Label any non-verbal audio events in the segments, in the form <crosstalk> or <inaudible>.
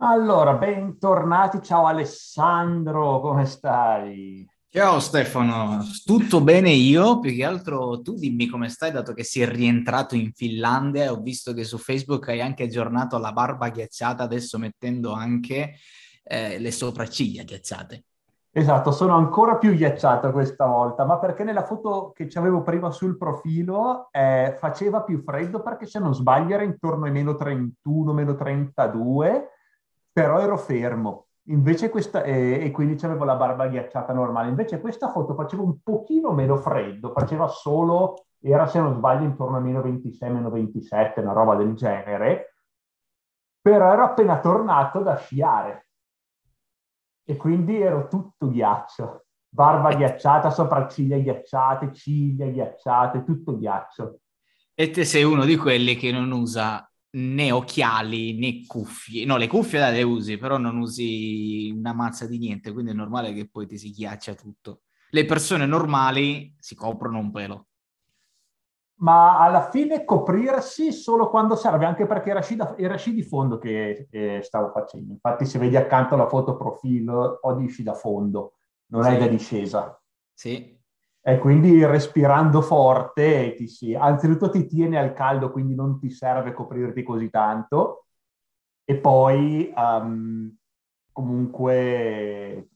Allora, bentornati, ciao Alessandro, come stai? Ciao Stefano, tutto bene io? Più che altro tu dimmi come stai dato che sei rientrato in Finlandia e ho visto che su Facebook hai anche aggiornato la barba ghiacciata, adesso mettendo anche eh, le sopracciglia ghiacciate. Esatto, sono ancora più ghiacciato questa volta, ma perché nella foto che avevo prima sul profilo eh, faceva più freddo perché se non sbaglio era intorno ai meno 31, meno 32 però ero fermo. Invece questa, eh, e quindi avevo la barba ghiacciata normale. Invece questa foto faceva un pochino meno freddo, faceva solo, era se non sbaglio intorno a meno 26, meno 27, una roba del genere. Però ero appena tornato da sciare e quindi ero tutto ghiaccio. Barba ghiacciata, sopracciglia ghiacciate, ciglia ghiacciate, tutto ghiaccio. E te sei uno di quelli che non usa né occhiali né cuffie. No, le cuffie le usi, però non usi una mazza di niente, quindi è normale che poi ti si ghiaccia tutto. Le persone normali si coprono un pelo. Ma alla fine coprirsi solo quando serve, anche perché era sci, da, era sci di fondo che eh, stavo facendo. Infatti, se vedi accanto alla foto profilo, ho di sci da fondo, non sì. hai da discesa. Sì, e quindi respirando forte, ti si, anzitutto ti tiene al caldo, quindi non ti serve coprirti così tanto. E poi um, comunque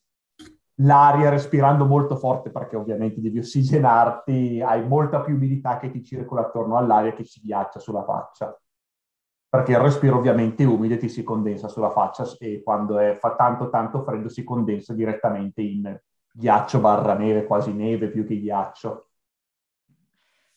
l'aria respirando molto forte, perché ovviamente devi ossigenarti, hai molta più umidità che ti circola attorno all'aria che si ghiaccia sulla faccia. Perché il respiro ovviamente umido ti si condensa sulla faccia e quando è, fa tanto tanto freddo si condensa direttamente in ghiaccio barra neve, quasi neve più che ghiaccio.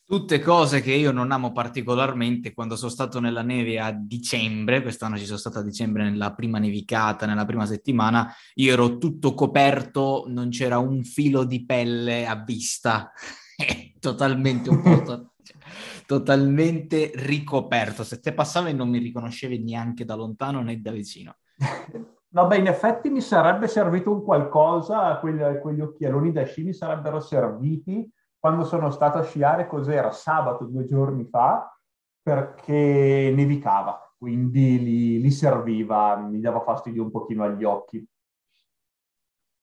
Tutte cose che io non amo particolarmente quando sono stato nella neve a dicembre, quest'anno ci sono stato a dicembre nella prima nevicata, nella prima settimana, io ero tutto coperto, non c'era un filo di pelle a vista, <laughs> totalmente opposto, <laughs> totalmente ricoperto. Se te passavi non mi riconoscevi neanche da lontano né da vicino. <laughs> No, beh, in effetti mi sarebbe servito un qualcosa, quegli, quegli occhialoni da sci mi sarebbero serviti quando sono stato a sciare, cos'era? Sabato, due giorni fa, perché nevicava, quindi li, li serviva, mi dava fastidio un pochino agli occhi.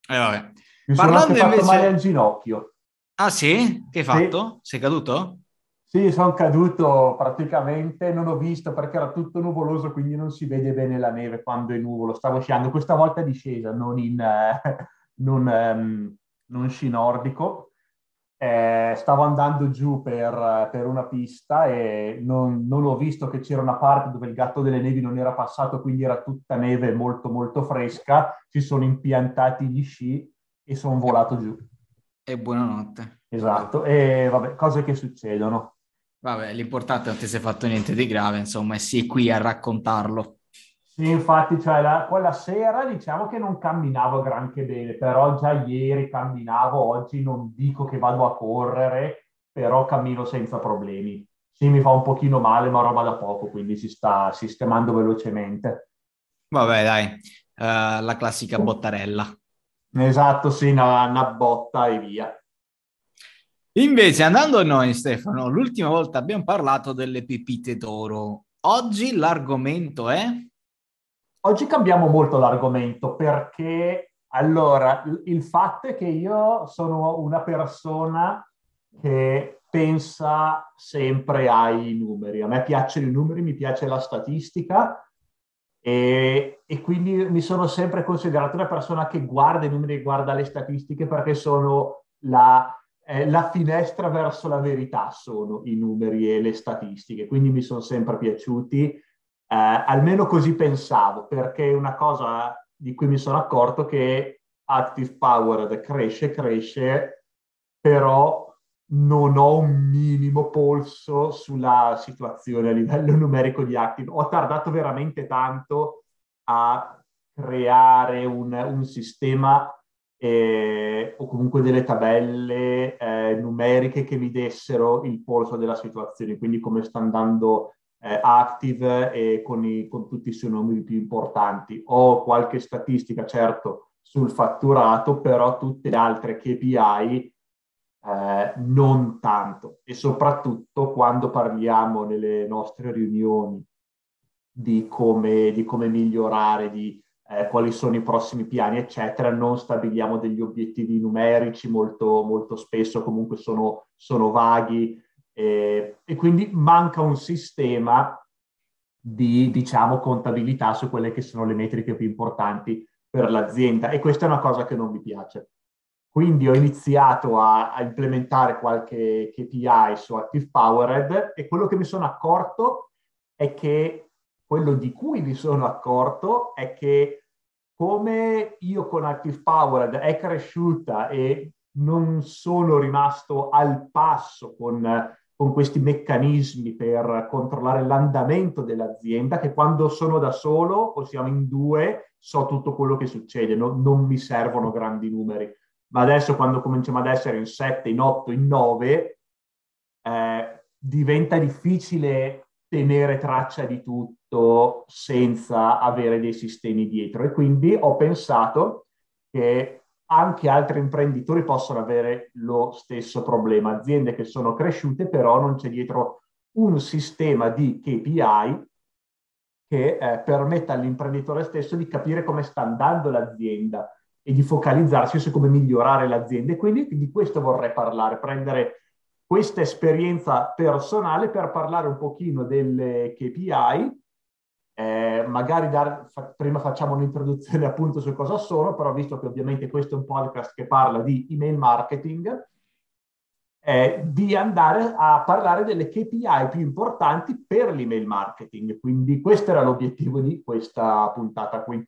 Eh, vabbè. Mi Parlando sono anche invece... fatto male al ginocchio. Ah sì? Che hai fatto? Sì. Sei caduto? Sì, sono caduto praticamente, non ho visto perché era tutto nuvoloso, quindi non si vede bene la neve quando è nuvolo. Stavo sciando, questa volta discesa, non in eh, non, um, non sci nordico. Eh, stavo andando giù per, per una pista e non, non, ho visto che c'era una parte dove il gatto delle nevi non era passato, quindi era tutta neve molto molto fresca. Si sono impiantati gli sci e sono volato giù. E buonanotte. Esatto, e vabbè, cose che succedono. Vabbè, l'importante è che non ti sei fatto niente di grave, insomma, e sei qui a raccontarlo. Sì, infatti, cioè, la, quella sera diciamo che non camminavo granché bene, però già ieri camminavo, oggi non dico che vado a correre, però cammino senza problemi. Sì, mi fa un pochino male, ma roba da poco, quindi si sta sistemando velocemente. Vabbè, dai, uh, la classica bottarella. Esatto, sì, una, una botta e via. Invece, andando a noi, Stefano, l'ultima volta abbiamo parlato delle pepite d'oro. Oggi l'argomento è? Oggi cambiamo molto l'argomento perché, allora, il fatto è che io sono una persona che pensa sempre ai numeri. A me piacciono i numeri, mi piace la statistica e, e, quindi mi sono sempre considerato una persona che guarda i numeri e guarda le statistiche perché sono la eh, la finestra verso la verità sono i numeri e le statistiche, quindi mi sono sempre piaciuti, eh, almeno così pensavo, perché è una cosa di cui mi sono accorto che Active Power cresce, cresce, però non ho un minimo polso sulla situazione a livello numerico di Active. Ho tardato veramente tanto a creare un, un sistema eh, o comunque delle tabelle eh, numeriche che mi dessero il polso della situazione, quindi come sta andando eh, Active e con, i, con tutti i suoi numeri più importanti. Ho qualche statistica, certo, sul fatturato, però tutte le altre KPI eh, non tanto. E soprattutto quando parliamo nelle nostre riunioni di come, di come migliorare, di eh, quali sono i prossimi piani, eccetera. Non stabiliamo degli obiettivi numerici, molto, molto spesso comunque sono, sono vaghi eh, e quindi manca un sistema di, diciamo, contabilità su quelle che sono le metriche più importanti per l'azienda e questa è una cosa che non mi piace. Quindi ho iniziato a, a implementare qualche KPI su Active Powered e quello che mi sono accorto è che quello di cui mi sono accorto è che come io con Active Powered è cresciuta e non sono rimasto al passo con, con questi meccanismi per controllare l'andamento dell'azienda, che quando sono da solo o siamo in due so tutto quello che succede, no, non mi servono grandi numeri. Ma adesso quando cominciamo ad essere in 7, in 8, in 9, eh, diventa difficile tenere traccia di tutto senza avere dei sistemi dietro. E quindi ho pensato che anche altri imprenditori possono avere lo stesso problema, aziende che sono cresciute però non c'è dietro un sistema di KPI che eh, permetta all'imprenditore stesso di capire come sta andando l'azienda e di focalizzarsi su come migliorare l'azienda. E quindi di questo vorrei parlare, prendere questa esperienza personale per parlare un pochino delle KPI, eh, magari dar, fa, prima facciamo un'introduzione appunto su cosa sono, però visto che ovviamente questo è un podcast che parla di email marketing, eh, di andare a parlare delle KPI più importanti per l'email marketing. Quindi questo era l'obiettivo di questa puntata qui.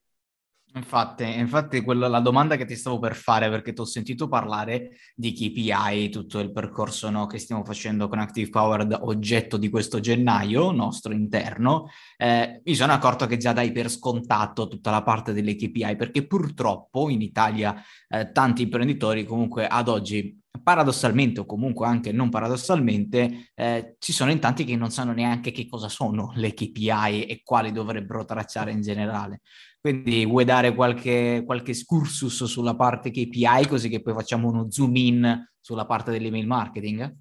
Infatti, infatti quella, la domanda che ti stavo per fare, perché ti ho sentito parlare di KPI, tutto il percorso no, che stiamo facendo con Active Powered, oggetto di questo gennaio nostro interno, eh, mi sono accorto che già dai per scontato tutta la parte delle KPI, perché purtroppo in Italia eh, tanti imprenditori comunque ad oggi paradossalmente o comunque anche non paradossalmente, eh, ci sono in tanti che non sanno neanche che cosa sono le KPI e quali dovrebbero tracciare in generale. Quindi vuoi dare qualche, qualche excursus sulla parte KPI così che poi facciamo uno zoom in sulla parte dell'email marketing?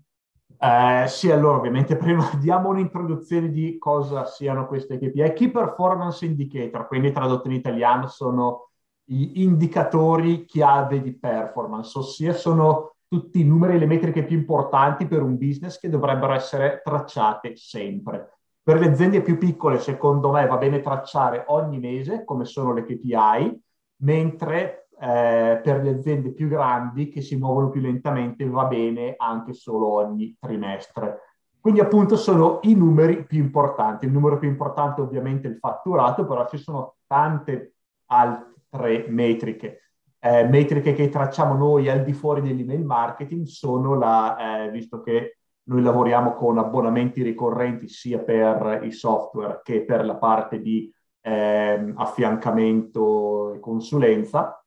Eh, sì, allora ovviamente <laughs> prima diamo un'introduzione di cosa siano queste KPI. Key Performance Indicator, quindi tradotto in italiano sono gli indicatori chiave di performance, ossia sono tutti i numeri e le metriche più importanti per un business che dovrebbero essere tracciate sempre. Per le aziende più piccole, secondo me, va bene tracciare ogni mese, come sono le KPI, mentre eh, per le aziende più grandi, che si muovono più lentamente, va bene anche solo ogni trimestre. Quindi appunto sono i numeri più importanti. Il numero più importante ovviamente è il fatturato, però ci sono tante altre metriche. Eh, metriche che tracciamo noi al di fuori dell'email marketing sono la, eh, visto che noi lavoriamo con abbonamenti ricorrenti sia per i software che per la parte di eh, affiancamento e consulenza,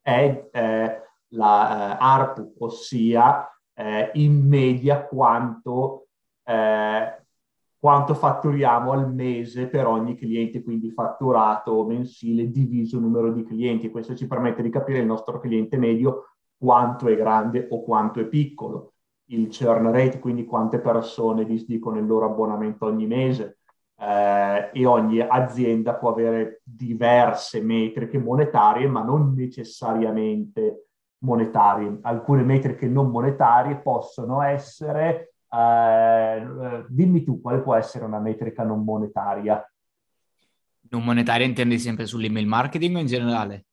è eh, la eh, ARPU, ossia eh, in media quanto, eh, quanto fatturiamo al mese per ogni cliente, quindi fatturato mensile diviso numero di clienti. Questo ci permette di capire il nostro cliente medio quanto è grande o quanto è piccolo il churn rate, quindi quante persone disdicono il loro abbonamento ogni mese eh, e ogni azienda può avere diverse metriche monetarie, ma non necessariamente monetarie. Alcune metriche non monetarie possono essere, eh, dimmi tu, quale può essere una metrica non monetaria? Non monetaria intendi sempre sull'email marketing o in generale?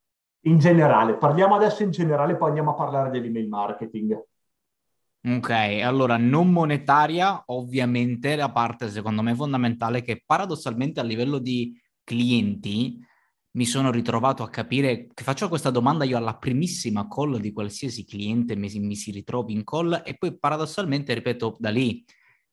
In generale, parliamo adesso in generale, poi andiamo a parlare dell'email marketing. Ok, allora non monetaria, ovviamente la parte secondo me fondamentale che paradossalmente a livello di clienti mi sono ritrovato a capire che faccio questa domanda io alla primissima call di qualsiasi cliente mi, mi si ritrovi in call e poi paradossalmente, ripeto, da lì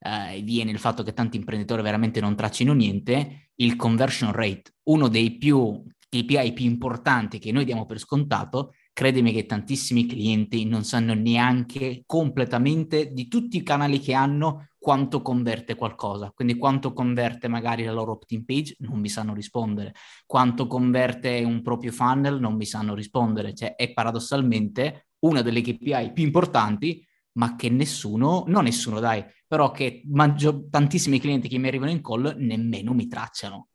eh, viene il fatto che tanti imprenditori veramente non traccino niente, il conversion rate, uno dei più KPI più importanti che noi diamo per scontato credimi che tantissimi clienti non sanno neanche completamente di tutti i canali che hanno quanto converte qualcosa. Quindi quanto converte magari la loro opt-in page non mi sanno rispondere, quanto converte un proprio funnel non mi sanno rispondere. Cioè è paradossalmente una delle KPI più importanti ma che nessuno, non nessuno dai, però che mangio, tantissimi clienti che mi arrivano in call nemmeno mi tracciano.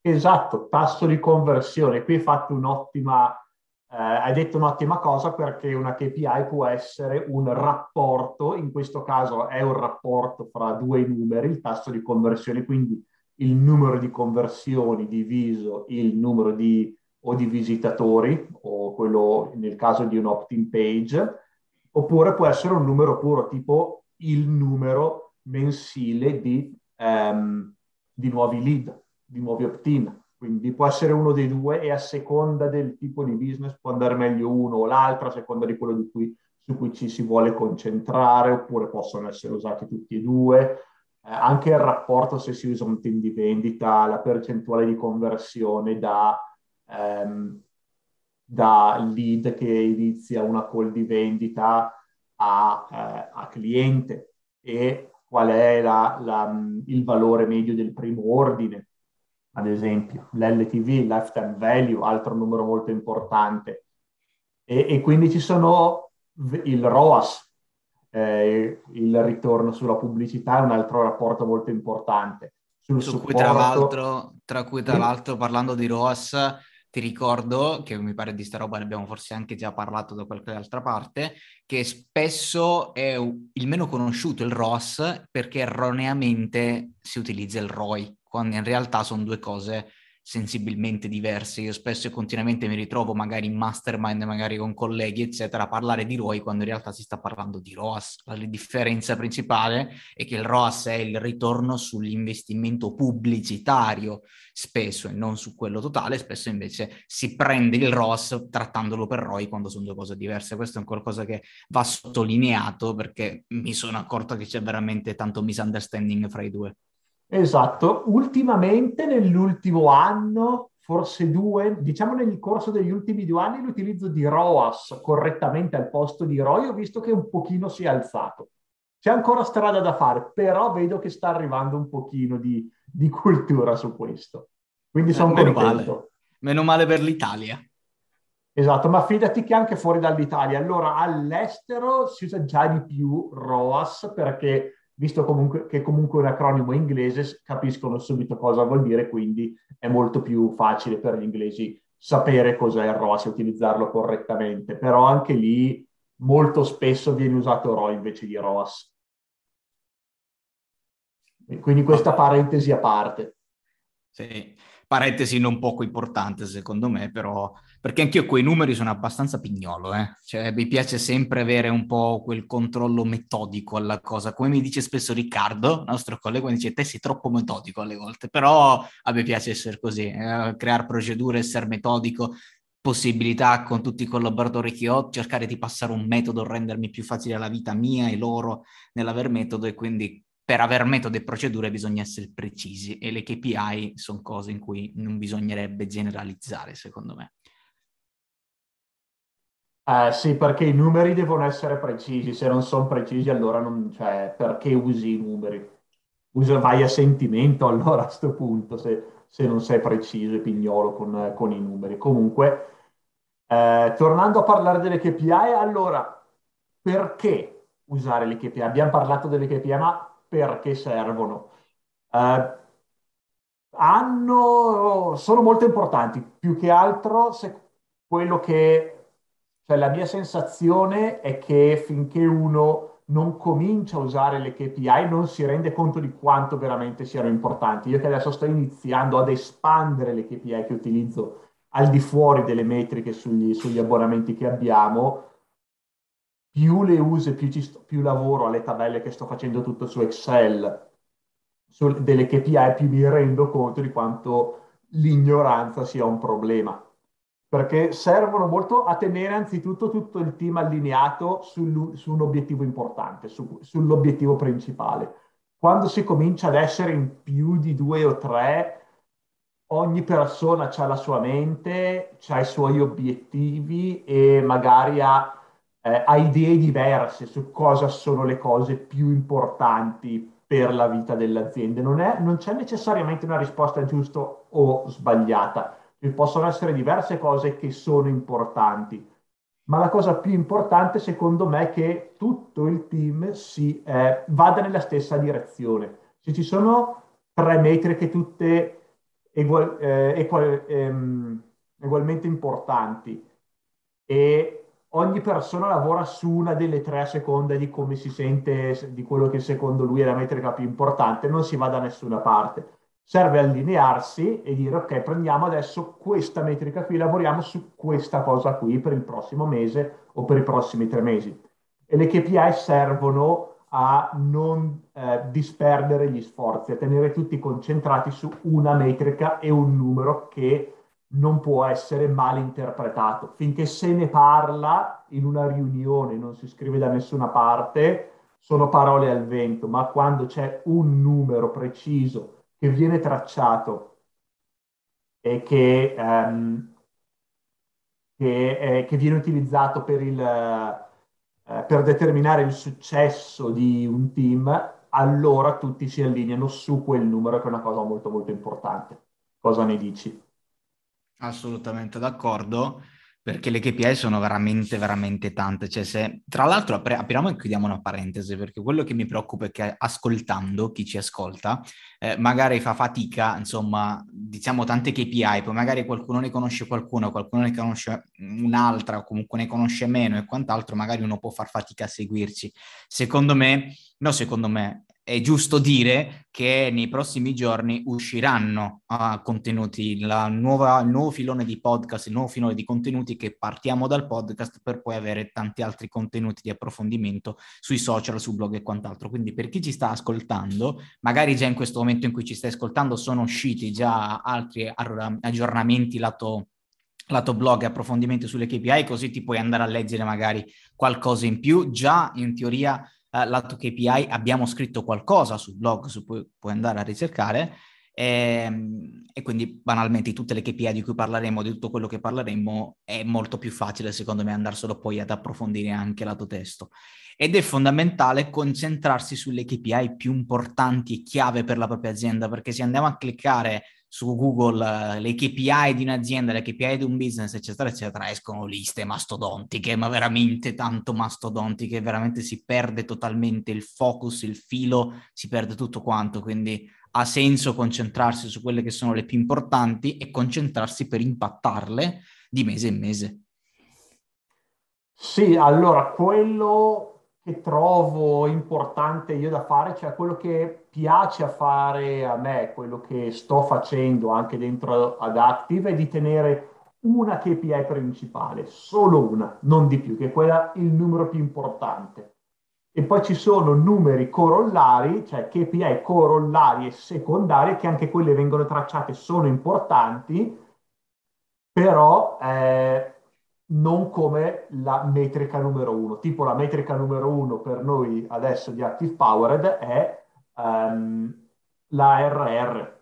Esatto, tasso di conversione. Qui hai fatto un'ottima, eh, hai detto un'ottima cosa perché una KPI può essere un rapporto, in questo caso è un rapporto fra due numeri, il tasso di conversione, quindi il numero di conversioni diviso il numero di, o di visitatori, o quello nel caso di un opt-in page, oppure può essere un numero puro, tipo il numero mensile di, um, di nuovi lead, di nuovi opt-in. Quindi può essere uno dei due e a seconda del tipo di business può andare meglio uno o l'altro, a seconda di quello di cui, su cui ci si vuole concentrare, oppure possono essere usati tutti e due. Eh, anche il rapporto se si usa un team di vendita, la percentuale di conversione da, ehm, da lead che inizia una call di vendita a, eh, a cliente e qual è la, la, il valore medio del primo ordine, ad esempio, l'LTV, lifetime value, altro numero molto importante. E, e quindi ci sono il ROAS, eh, il ritorno sulla pubblicità è un altro rapporto molto importante. Sul Su supporto... cui tra l'altro, tra cui tra l'altro parlando di ROAS, ti ricordo, che mi pare di sta roba ne abbiamo forse anche già parlato da qualche altra parte, che spesso è il meno conosciuto il ROAS perché erroneamente si utilizza il ROI, quando in realtà sono due cose sensibilmente diverse. Io spesso e continuamente mi ritrovo magari in mastermind, magari con colleghi, eccetera, a parlare di ROI quando in realtà si sta parlando di ROAS. La differenza principale è che il ROAS è il ritorno sull'investimento pubblicitario, spesso e non su quello totale, spesso invece si prende il ROAS trattandolo per ROI quando sono due cose diverse. Questo è un qualcosa che va sottolineato perché mi sono accorto che c'è veramente tanto misunderstanding fra i due. Esatto, ultimamente nell'ultimo anno, forse due, diciamo nel corso degli ultimi due anni, l'utilizzo di ROAS correttamente al posto di ROI ho visto che un pochino si è alzato. C'è ancora strada da fare, però vedo che sta arrivando un pochino di, di cultura su questo. Quindi sono eh, meno contento. Male. Meno male per l'Italia. Esatto, ma fidati che anche fuori dall'Italia. Allora, all'estero si usa già di più ROAS perché visto comunque, che comunque è un acronimo inglese, capiscono subito cosa vuol dire, quindi è molto più facile per gli inglesi sapere cos'è il ROAS e utilizzarlo correttamente. Però anche lì molto spesso viene usato ROI invece di ROAS. E quindi questa parentesi a parte. Sì, parentesi non poco importante secondo me, però perché anch'io quei numeri sono abbastanza pignolo, eh? cioè mi piace sempre avere un po' quel controllo metodico alla cosa, come mi dice spesso Riccardo, nostro collega, mi dice te sei troppo metodico alle volte, però a me piace essere così, eh, creare procedure, essere metodico, possibilità con tutti i collaboratori che ho, cercare di passare un metodo, rendermi più facile la vita mia e loro nell'aver metodo e quindi per aver metodo e procedure bisogna essere precisi e le KPI sono cose in cui non bisognerebbe generalizzare, secondo me. Eh, sì, perché i numeri devono essere precisi, se non sono precisi allora non, cioè, perché usi i numeri? Usa, vai a sentimento allora a questo punto, se, se, non sei preciso e pignolo con, con i numeri. Comunque, eh, tornando a parlare delle KPI, allora, perché usare le KPI? Abbiamo parlato delle KPI, ma perché servono? Eh, hanno, sono molto importanti, più che altro se quello che cioè, la mia sensazione è che finché uno non comincia a usare le KPI non si rende conto di quanto veramente siano importanti. Io che adesso sto iniziando ad espandere le KPI che utilizzo al di fuori delle metriche sugli, sugli abbonamenti che abbiamo, più le uso più, più lavoro alle tabelle che sto facendo tutto su Excel, su delle KPI, più mi rendo conto di quanto l'ignoranza sia un problema perché servono molto a tenere anzitutto tutto il team allineato su un obiettivo importante, su, sull'obiettivo principale. Quando si comincia ad essere in più di due o tre, ogni persona ha la sua mente, ha i suoi obiettivi e magari ha, eh, ha idee diverse su cosa sono le cose più importanti per la vita dell'azienda. Non, è, non c'è necessariamente una risposta giusta o sbagliata ci possono essere diverse cose che sono importanti, ma la cosa più importante secondo me è che tutto il team si, eh, vada nella stessa direzione. Se ci sono tre metriche tutte egual, eh, equal, ehm, ugualmente importanti e ogni persona lavora su una delle tre a seconda di come si sente, di quello che secondo lui è la metrica più importante, non si va da nessuna parte. Serve allinearsi e dire ok, prendiamo adesso questa metrica qui, lavoriamo su questa cosa qui per il prossimo mese o per i prossimi tre mesi. E le KPI servono a non eh, disperdere gli sforzi, a tenere tutti concentrati su una metrica e un numero che non può essere mal interpretato. Finché se ne parla in una riunione, non si scrive da nessuna parte, sono parole al vento, ma quando c'è un numero preciso che viene tracciato e che, um, che, eh, che viene utilizzato per, il, eh, per determinare il successo di un team, allora tutti si allineano su quel numero, che è una cosa molto molto importante. Cosa ne dici? Assolutamente d'accordo, perché le KPI sono veramente, veramente tante. Cioè, se, tra l'altro, apri- apriamo e chiudiamo una parentesi, perché quello che mi preoccupa è che ascoltando chi ci ascolta, eh, magari fa fatica, insomma, diciamo tante KPI, poi magari qualcuno ne conosce qualcuno, qualcuno ne conosce un'altra, o comunque ne conosce meno e quant'altro, magari uno può far fatica a seguirci. Secondo me, no, secondo me, è giusto dire che nei prossimi giorni usciranno uh, contenuti, nuova, il nuovo filone di podcast, il nuovo filone di contenuti che partiamo dal podcast per poi avere tanti altri contenuti di approfondimento sui social, su blog e quant'altro. Quindi per chi ci sta ascoltando, magari già in questo momento in cui ci stai ascoltando sono usciti già altri aggiornamenti lato lato blog approfondimenti sulle KPI, così ti puoi andare a leggere magari qualcosa in più. Già in teoria eh, lato KPI abbiamo scritto qualcosa sul blog su cui puoi andare a ricercare e, ehm, e, quindi banalmente tutte le KPI di cui parleremo, di tutto quello che parleremo, è molto più facile secondo me andarselo poi ad approfondire anche lato testo. Ed è fondamentale concentrarsi sulle KPI più importanti e chiave per la propria azienda, perché se andiamo a cliccare su Google uh, le KPI di un'azienda, le KPI di un business, eccetera, eccetera, escono liste mastodontiche, ma veramente tanto mastodontiche, veramente si perde totalmente il focus, il filo, si perde tutto quanto, quindi ha senso concentrarsi su quelle che sono le più importanti e concentrarsi per impattarle di mese in mese. Sì, allora quello che trovo importante io da fare, cioè quello che piace fare a me, quello che sto facendo anche dentro ad Active, è di tenere una KPI principale, solo una, non di più, che è quella il numero più importante. E poi ci sono numeri corollari, cioè KPI corollari e secondari, che anche quelle vengono tracciate, sono importanti, però eh, non come la metrica numero uno. Tipo la metrica numero uno per noi adesso di Active Powered è um, la RR,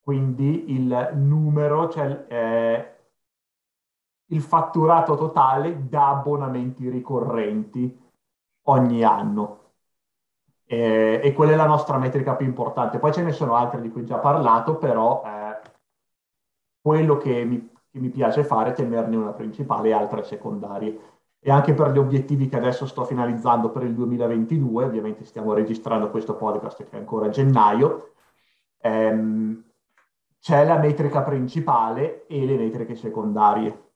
quindi il numero, cioè eh, il fatturato totale da abbonamenti ricorrenti ogni anno. E, e, quella è la nostra metrica più importante. Poi ce ne sono altre di cui ho già parlato, però eh, quello che mi che mi piace fare, tenerne una principale e altre secondarie. E anche per gli obiettivi che adesso sto finalizzando per il 2022, ovviamente stiamo registrando questo podcast che è ancora a gennaio, ehm, c'è la metrica principale e le metriche secondarie.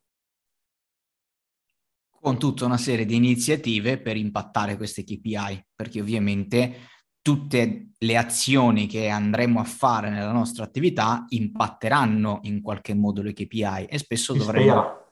Con tutta una serie di iniziative per impattare queste KPI, perché ovviamente tutte le azioni che andremo a fare nella nostra attività impatteranno in qualche modo le KPI e spesso si dovremo... Spera.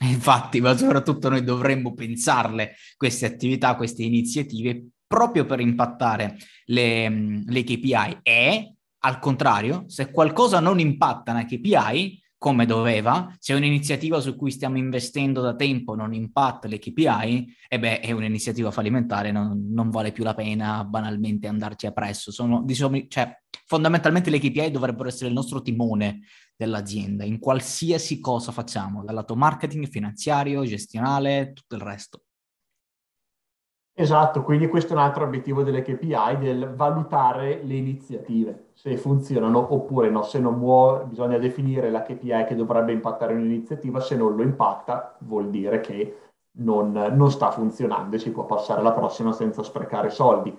<laughs> Infatti, ma soprattutto noi dovremmo pensarle queste attività, queste iniziative proprio per impattare le, le KPI e al contrario, se qualcosa non impatta una KPI, come doveva, se un'iniziativa su cui stiamo investendo da tempo non impatta le KPI, e beh, è un'iniziativa fallimentare, non, non vale più la pena banalmente andarci appresso. Sono, diciamo, cioè, fondamentalmente le KPI dovrebbero essere il nostro timone dell'azienda, in qualsiasi cosa facciamo, dal lato marketing, finanziario, gestionale, tutto il resto. Esatto, quindi questo è un altro obiettivo delle KPI, del valutare le iniziative, se funzionano oppure no. Se non muove, bisogna definire la KPI che dovrebbe impattare un'iniziativa, se non lo impatta vuol dire che non, non sta funzionando e si può passare alla prossima senza sprecare soldi.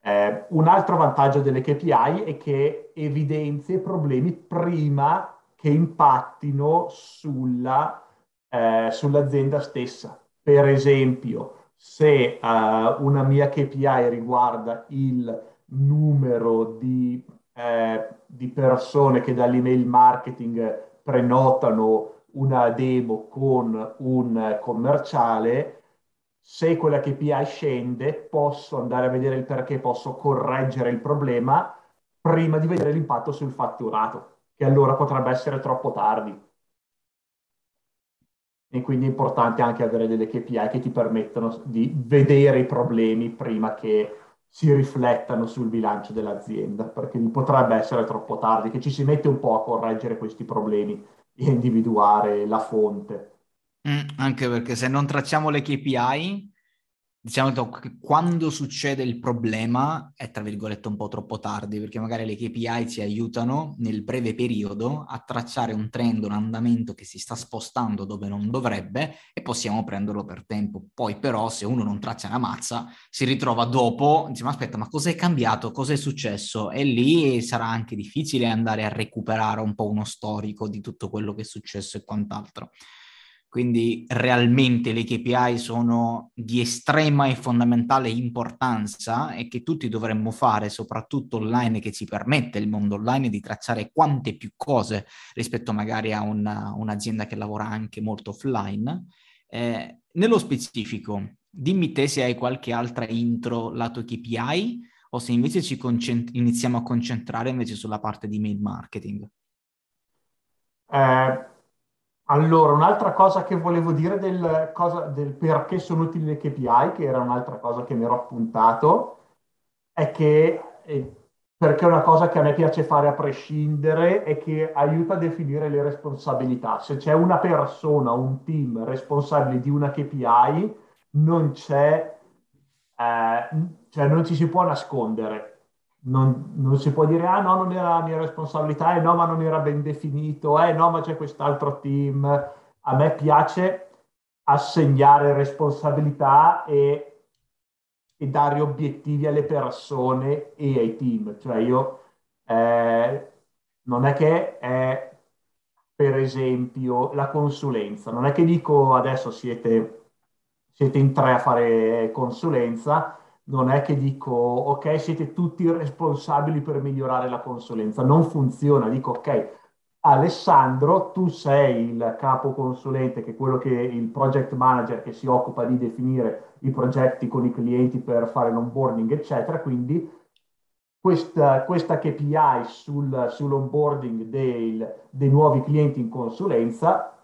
Eh, un altro vantaggio delle KPI è che evidenzia i problemi prima che impattino sulla, eh, sull'azienda stessa. Per esempio, se uh, una mia KPI riguarda il numero di, eh, di persone che dall'email marketing prenotano una demo con un commerciale, se quella KPI scende, posso andare a vedere il perché, posso correggere il problema prima di vedere l'impatto sul fatturato, che allora potrebbe essere troppo tardi. E quindi è importante anche avere delle KPI che ti permettono di vedere i problemi prima che si riflettano sul bilancio dell'azienda, perché potrebbe essere troppo tardi, che ci si mette un po' a correggere questi problemi e individuare la fonte. Mm, anche perché se non tracciamo le KPI, diciamo che quando succede il problema è tra virgolette un po' troppo tardi, perché magari le KPI ci aiutano nel breve periodo a tracciare un trend, un andamento che si sta spostando dove non dovrebbe e possiamo prenderlo per tempo. Poi però se uno non traccia una mazza, si ritrova dopo, dice ma aspetta, ma cosa è cambiato? Cosa è successo? E lì sarà anche difficile andare a recuperare un po' uno storico di tutto quello che è successo e quant'altro. Quindi realmente le KPI sono di estrema e fondamentale importanza e che tutti dovremmo fare, soprattutto online, che ci permette il mondo online di tracciare quante più cose rispetto magari a una, un'azienda che lavora anche molto offline. Eh, nello specifico, dimmi te se hai qualche altra intro lato KPI o se invece ci concent- iniziamo a concentrare invece sulla parte di mail marketing. Eh allora, un'altra cosa che volevo dire del, cosa, del perché sono utili le KPI, che era un'altra cosa che mi ero appuntato, è che, eh, perché è una cosa che a me piace fare a prescindere, è che aiuta a definire le responsabilità. Se c'è una persona, un team responsabile di una KPI, non c'è, eh, cioè non ci si può nascondere non, non, si può dire, ah no, non era la mia responsabilità, eh no, ma non era ben definito, eh no, ma c'è quest'altro team. A me piace assegnare responsabilità e, e dare obiettivi alle persone e ai team. Cioè io, eh, non è che è, per esempio, la consulenza, non è che dico adesso siete, siete in tre a fare consulenza, non è che dico, ok, siete tutti responsabili per migliorare la consulenza, non funziona, dico, ok, Alessandro, tu sei il capo consulente, che è quello che il project manager che si occupa di definire i progetti con i clienti per fare l'onboarding, eccetera, quindi questa, questa KPI sul, sull'onboarding dei, dei nuovi clienti in consulenza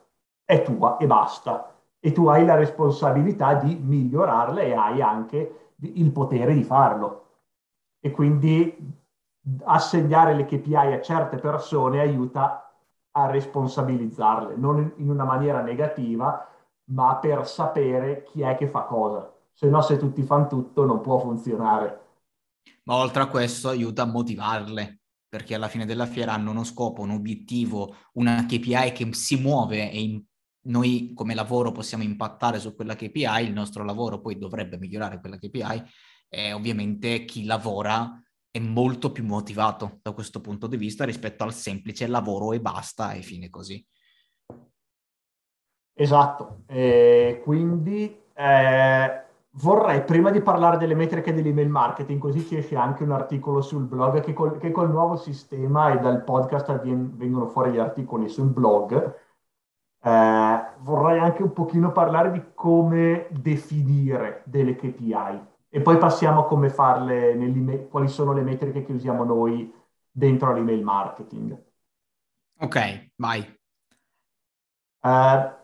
è tua e basta. E tu hai la responsabilità di migliorarla e hai anche il potere di farlo. E quindi assegnare le KPI a certe persone aiuta a responsabilizzarle, non in una maniera negativa, ma per sapere chi è che fa cosa. Se no, se tutti fanno tutto, non può funzionare. Ma oltre a questo aiuta a motivarle, perché alla fine della fiera hanno uno scopo, un obiettivo, una KPI che si muove e noi come lavoro possiamo impattare su quella KPI, il nostro lavoro poi dovrebbe migliorare quella KPI e ovviamente chi lavora è molto più motivato da questo punto di vista rispetto al semplice lavoro e basta e fine così. Esatto, e quindi eh, vorrei prima di parlare delle metriche dell'email marketing, così ci esce anche un articolo sul blog che col, che col nuovo sistema e dal podcast vengono fuori gli articoli sul blog eh, vorrei anche un pochino parlare di come definire delle KPI e poi passiamo a come farle, quali sono le metriche che usiamo noi dentro l'email marketing. Ok, vai. Eh,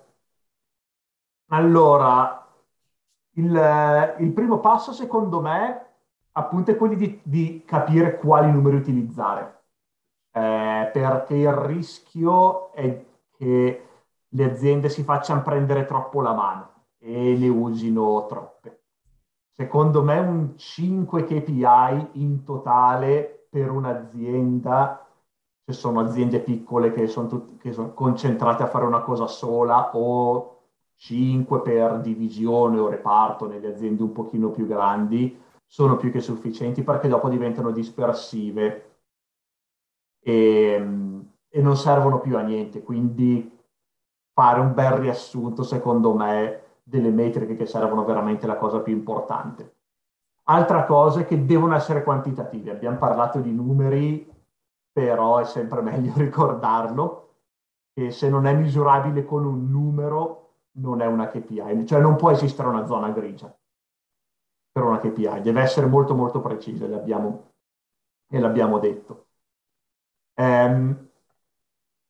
allora, il, il, primo passo secondo me appunto è quello di, di capire quali numeri utilizzare, eh, perché il rischio è che le aziende si facciano prendere troppo la mano e ne usino troppe. Secondo me un 5 KPI in totale per un'azienda, se sono aziende piccole che sono, tut- che sono concentrate a fare una cosa sola o 5 per divisione o reparto nelle aziende un pochino più grandi sono più che sufficienti perché dopo diventano dispersive e, e non servono più a niente. Quindi fare un bel riassunto, secondo me, delle metriche che servono veramente la cosa più importante. Altra cosa è che devono essere quantitativi. Abbiamo parlato di numeri, però è sempre <laughs> meglio ricordarlo che se non è misurabile con un numero non è una KPI, cioè non può esistere una zona grigia per una KPI, deve essere molto molto precisa, l'abbiamo, e l'abbiamo detto. Ehm,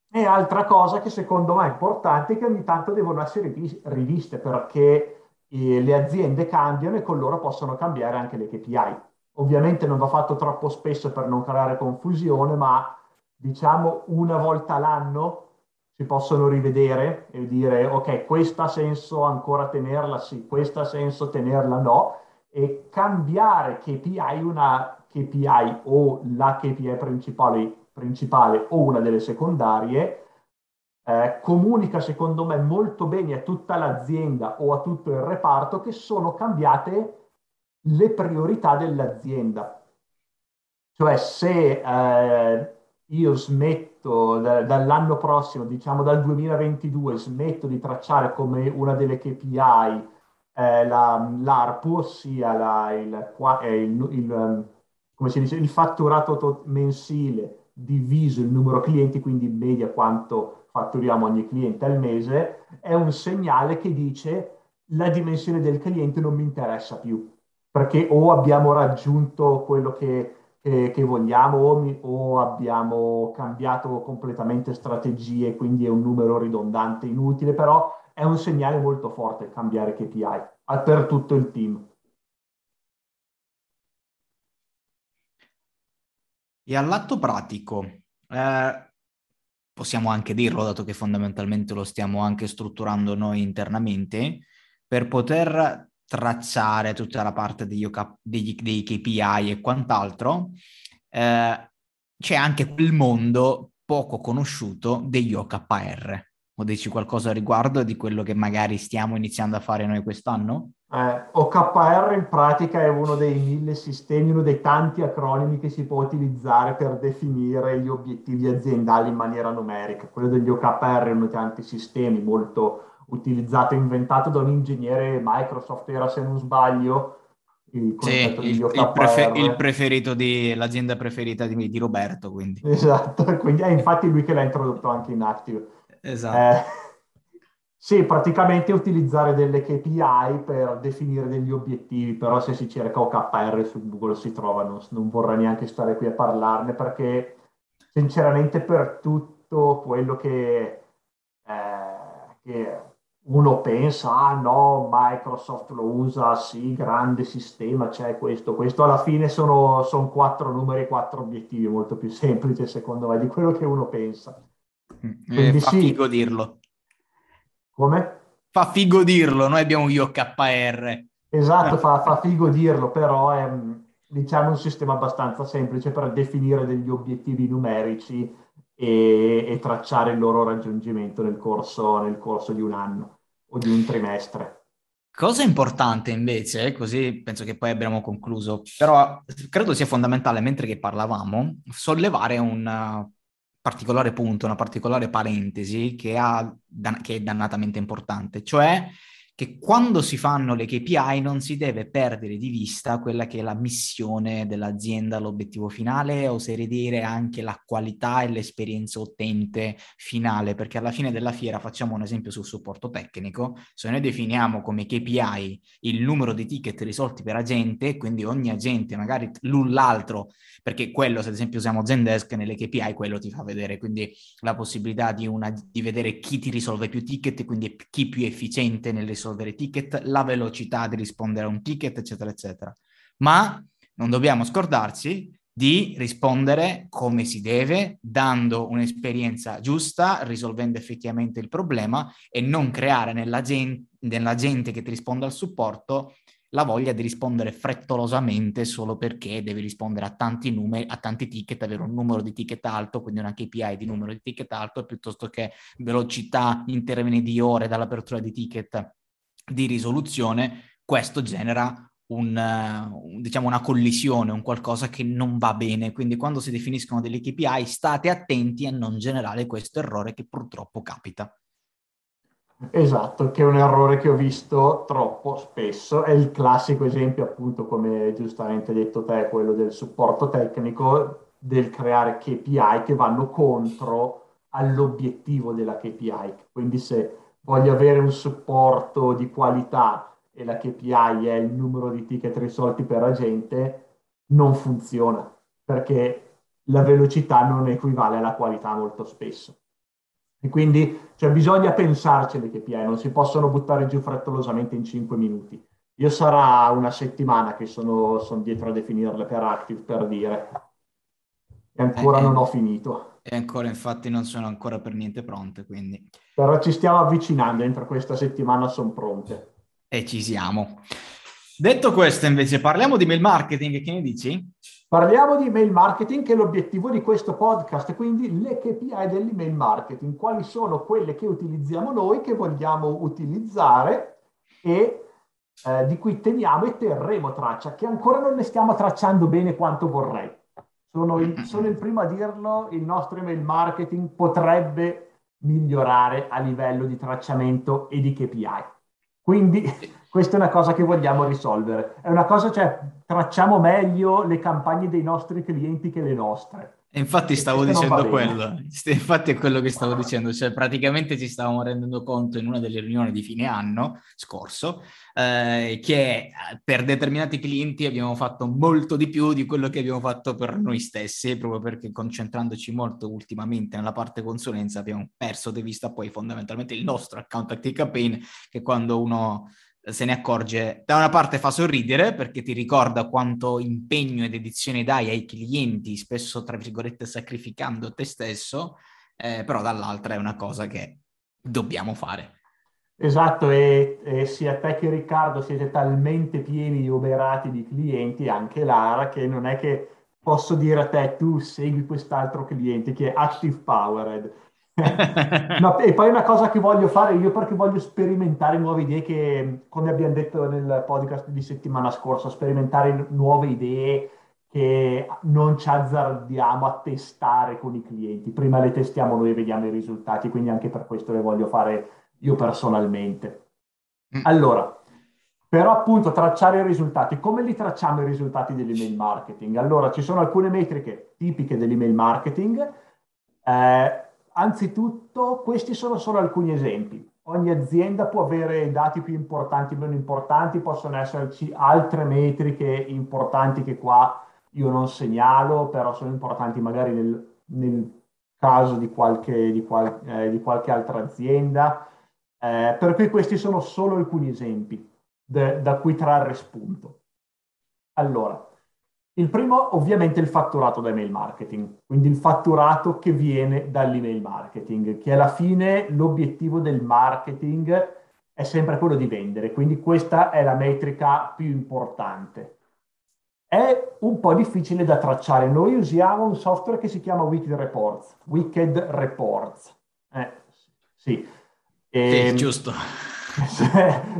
e altra cosa che secondo me è importante è che ogni tanto devono essere riviste perché eh, le aziende cambiano e con loro possono cambiare anche le KPI. Ovviamente non va fatto troppo spesso per non creare confusione, ma diciamo una volta l'anno si possono rivedere e dire ok, questa ha senso ancora tenerla sì, questa ha senso tenerla no, e cambiare KPI, una KPI o la KPI principale, principale o una delle secondarie, eh, comunica secondo me molto bene a tutta l'azienda o a tutto il reparto che sono cambiate le priorità dell'azienda. Cioè se eh, io smetto da, dall'anno prossimo, diciamo dal 2022, smetto di tracciare come una delle KPI eh, la, l'ARPU, ossia la, il, eh, il, il, um, dice, il fatturato to- mensile diviso il numero clienti, quindi in media quanto fatturiamo ogni cliente al mese, è un segnale che dice la dimensione del cliente non mi interessa più, perché o abbiamo raggiunto quello che, che, che vogliamo o, mi, o abbiamo cambiato completamente strategie, quindi è un numero ridondante, inutile, però è un segnale molto forte cambiare KPI per tutto il team. E all'atto pratico, eh, possiamo anche dirlo, dato che fondamentalmente lo stiamo anche strutturando noi internamente, per poter tracciare tutta la parte degli, degli, dei KPI e quant'altro, eh, c'è anche quel mondo poco conosciuto degli OKR o dici qualcosa a riguardo di quello che magari stiamo iniziando a fare noi quest'anno? Eh, OKR in pratica è uno dei mille sistemi, uno dei tanti acronimi che si può utilizzare per definire gli obiettivi aziendali in maniera numerica. Quello degli OKR è uno dei tanti sistemi molto utilizzato inventato da un ingegnere Microsoft, era se non sbaglio, il sì, il, il, prefer- il, preferito di l'azienda preferita di, di Roberto, quindi. Esatto, quindi è infatti lui che l'ha introdotto anche in Active. Esatto. Eh, sì, praticamente utilizzare delle KPI per definire degli obiettivi, però se si cerca OKR su Google si trova, non, non vorrei neanche stare qui a parlarne perché sinceramente per tutto quello che, eh, che uno pensa, ah no, Microsoft lo usa, sì, grande sistema, c'è questo, questo, alla fine sono, sono quattro numeri e quattro obiettivi, molto più <laughs> semplice secondo me di quello che uno pensa. Eh, fa sì. figo dirlo. Come? Fa figo dirlo, noi abbiamo gli OKR. Esatto, fa, fa figo dirlo, però è diciamo un sistema abbastanza semplice per definire degli obiettivi numerici e, e tracciare il loro raggiungimento nel corso, nel corso di un anno o di un trimestre. Cosa importante invece, così penso che poi abbiamo concluso, però credo sia fondamentale, mentre che parlavamo, sollevare un particolare punto, una particolare parentesi che, ha, che è dannatamente importante, cioè che quando si fanno le KPI non si deve perdere di vista quella che è la missione dell'azienda, l'obiettivo finale, oserei dire anche la qualità e l'esperienza utente finale, perché alla fine della fiera facciamo un esempio sul supporto tecnico, se noi definiamo come KPI il numero di ticket risolti per agente, quindi ogni agente magari l'un l'altro, perché quello se ad esempio usiamo Zendesk nelle KPI, quello ti fa vedere, quindi la possibilità di, una, di vedere chi ti risolve più ticket, quindi chi più efficiente nel risolvere risolvere ticket, la velocità di rispondere a un ticket, eccetera, eccetera. Ma non dobbiamo scordarci di rispondere come si deve, dando un'esperienza giusta, risolvendo effettivamente il problema e non creare nella gente, nella gente che ti risponde al supporto la voglia di rispondere frettolosamente solo perché devi rispondere a tanti numeri, a tanti ticket, avere un numero di ticket alto, quindi una KPI di numero di ticket alto, piuttosto che velocità in termini di ore dall'apertura di ticket di risoluzione, questo genera un, un, diciamo una collisione, un qualcosa che non va bene. Quindi quando si definiscono delle KPI state attenti a non generare questo errore che purtroppo capita. Esatto, che è un errore che ho visto troppo spesso. È il classico esempio, appunto, come giustamente detto te, quello del supporto tecnico, del creare KPI che vanno contro all'obiettivo della KPI. Quindi se voglio avere un supporto di qualità e la KPI è il numero di ticket risolti per agente, non funziona perché la velocità non equivale alla qualità molto spesso. E quindi cioè, bisogna pensarci le KPI, non si possono buttare giù frettolosamente in 5 minuti. Io sarà una settimana che sono, sono dietro a definirle per Active, per dire. E ancora eh, non ho finito. E ancora, infatti, non sono ancora per niente pronte, quindi... Però ci stiamo avvicinando, entro questa settimana sono pronte. E ci siamo. Detto questo, invece, parliamo di mail marketing, che ne dici? Parliamo di email marketing, che è l'obiettivo di questo podcast, quindi le KPI dell'email marketing, quali sono quelle che utilizziamo noi, che vogliamo utilizzare e eh, di cui teniamo e terremo traccia, che ancora non ne stiamo tracciando bene quanto vorrei. Sono il, sono il primo a dirlo, il nostro email marketing potrebbe migliorare a livello di tracciamento e di KPI. Quindi <laughs> questa è una cosa che vogliamo risolvere. È una cosa, cioè, tracciamo meglio le campagne dei nostri clienti che le nostre. E infatti stavo dicendo quello, infatti è quello che stavo dicendo, cioè praticamente ci stavamo rendendo conto in una delle riunioni di fine anno scorso eh, che eh, per determinati clienti abbiamo fatto molto di più di quello che abbiamo fatto per noi stessi, proprio perché concentrandoci molto ultimamente nella parte consulenza abbiamo perso di vista poi fondamentalmente il nostro account active campaign che quando uno se ne accorge, da una parte fa sorridere perché ti ricorda quanto impegno ed edizione dai ai clienti, spesso tra virgolette sacrificando te stesso, eh, però dall'altra è una cosa che dobbiamo fare. Esatto, e, e, sia te che Riccardo siete talmente pieni di oberati di clienti, anche Lara, che non è che posso dire a te tu segui quest'altro cliente che è Active Powered <laughs> no, e poi una cosa che voglio fare io perché voglio sperimentare nuove idee che, come abbiamo detto nel podcast di settimana scorsa, sperimentare nuove idee che non ci azzardiamo a testare con i clienti. Prima le testiamo noi e vediamo i risultati, quindi anche per questo le voglio fare io personalmente. Mm. Allora, però appunto tracciare i risultati, come li tracciamo i risultati dell'email marketing? Allora, ci sono alcune metriche tipiche dell'email marketing. Eh, Anzitutto, questi sono solo alcuni esempi. Ogni azienda può avere dati più importanti meno importanti, possono esserci altre metriche importanti che qua io non segnalo, però sono importanti magari nel, nel caso di qualche, di, qual, eh, di qualche, altra azienda. Eh, per cui questi sono solo alcuni esempi de, da cui trarre spunto. Allora, il primo ovviamente è il fatturato da email marketing, quindi il fatturato che viene dall'email marketing, che alla fine l'obiettivo del marketing è sempre quello di vendere, quindi questa è la metrica più importante. È un po' difficile da tracciare. Noi usiamo un software che si chiama Wicked Reports. Wicked Reports. Eh, sì. E, sì, ehm,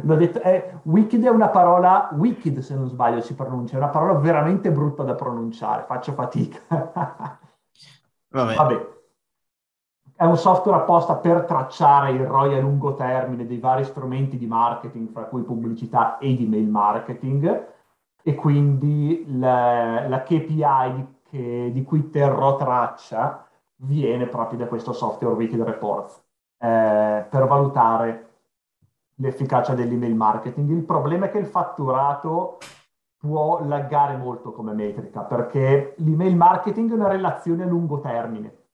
L'ho detto, eh, wicked è una parola, wicked se non sbaglio si pronuncia, è una parola veramente brutta da pronunciare, faccio fatica. Vabbè. Vabbè. È un software apposta per tracciare il ROI a lungo termine dei vari strumenti di marketing, fra cui pubblicità ed email marketing, e quindi la, la KPI di, che, di, cui terrò traccia viene proprio da questo software Wicked Reports, eh, per valutare l'efficacia dell'email marketing. Il problema è che il fatturato può laggare molto come metrica perché l'email marketing è una relazione a lungo termine.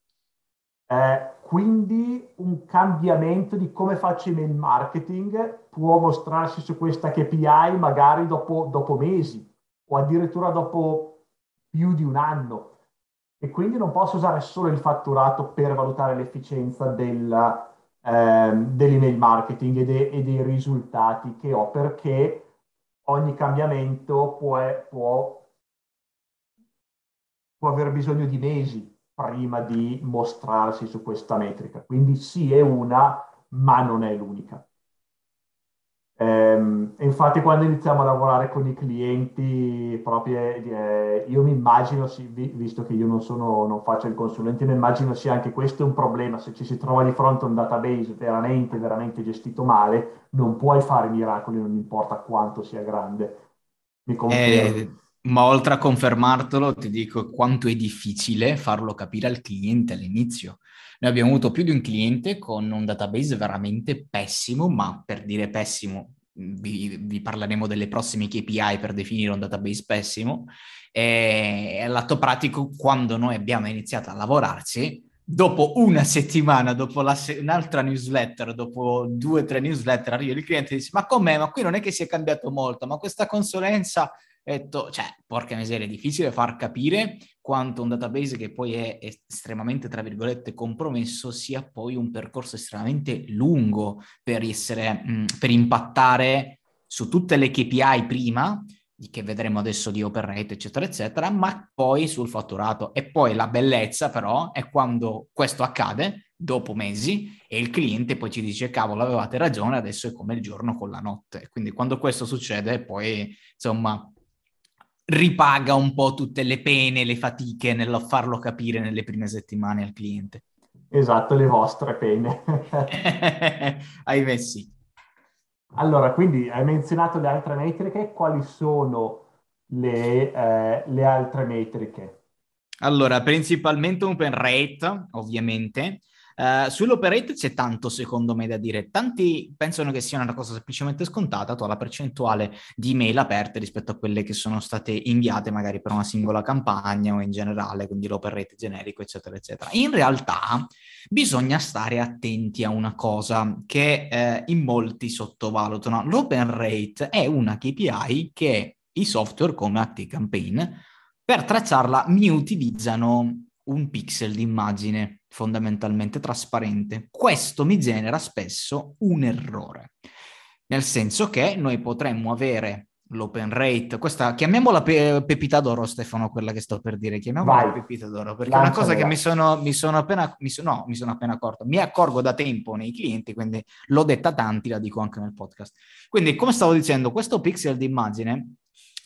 Eh, quindi un cambiamento di come faccio email marketing può mostrarsi su questa KPI magari dopo, dopo mesi o addirittura dopo più di un anno. E quindi non posso usare solo il fatturato per valutare l'efficienza ehm, dell'email marketing e, de- e, dei risultati che ho perché ogni cambiamento può, può, può aver bisogno di mesi prima di mostrarsi su questa metrica. Quindi sì, è una, ma non è l'unica. Ehm, infatti quando iniziamo a lavorare con i clienti, proprio, eh, io mi immagino, sì, visto che io non, sono, non faccio il consulente, mi immagino sia anche questo un problema, se ci si trova di fronte a un database veramente, veramente gestito male, non puoi fare miracoli, non importa quanto sia grande. Mi eh, ma oltre a confermartelo, ti dico quanto è difficile farlo capire al cliente all'inizio. Noi abbiamo avuto più di un cliente con un database veramente pessimo, ma per dire pessimo, vi, vi parleremo delle prossime KPI per definire un database pessimo. E all'atto pratico, quando noi abbiamo iniziato a lavorarci, dopo una settimana, dopo se- un'altra newsletter, dopo due o tre newsletter, arriva il cliente e dice: Ma com'è? Ma qui non è che si è cambiato molto, ma questa consulenza detto, cioè, porca miseria, è difficile far capire quanto un database che poi è estremamente, tra virgolette, compromesso sia poi un percorso estremamente lungo per essere, per impattare su tutte le KPI prima, che vedremo adesso di open rate, eccetera, eccetera, ma poi sul fatturato. E poi la bellezza, però, è quando questo accade dopo mesi e il cliente poi ci dice cavolo avevate ragione adesso è come il giorno con la notte quindi quando questo succede poi insomma ripaga un po' tutte le pene, le fatiche nel farlo capire nelle prime settimane al cliente. Esatto, le vostre pene. <laughs> Ahimè sì. Allora, quindi hai menzionato le altre metriche, quali sono le, eh, le altre metriche? Allora, principalmente open rate, ovviamente, Uh, sull'open rate c'è tanto secondo me da dire. Tanti pensano che sia una cosa semplicemente scontata, tu la percentuale di email aperte rispetto a quelle che sono state inviate magari per una singola campagna o in generale, quindi l'open rate generico, eccetera, eccetera. In realtà bisogna stare attenti a una cosa che eh, in molti sottovalutano. L'open rate è una KPI che i software come ActiveCampaign per tracciarla mi utilizzano un pixel di immagine fondamentalmente trasparente. Questo mi genera spesso un errore, nel senso che noi potremmo avere l'open rate, questa chiamiamola pe- pepita d'oro Stefano, quella che sto per dire, chiamiamola Vai. pepita d'oro, perché Lanciala. è una cosa che mi sono, mi sono appena, mi so, no, mi sono appena accorto, mi accorgo da tempo nei clienti, quindi l'ho detta tanti, la dico anche nel podcast. Quindi, come stavo dicendo, questo pixel di immagine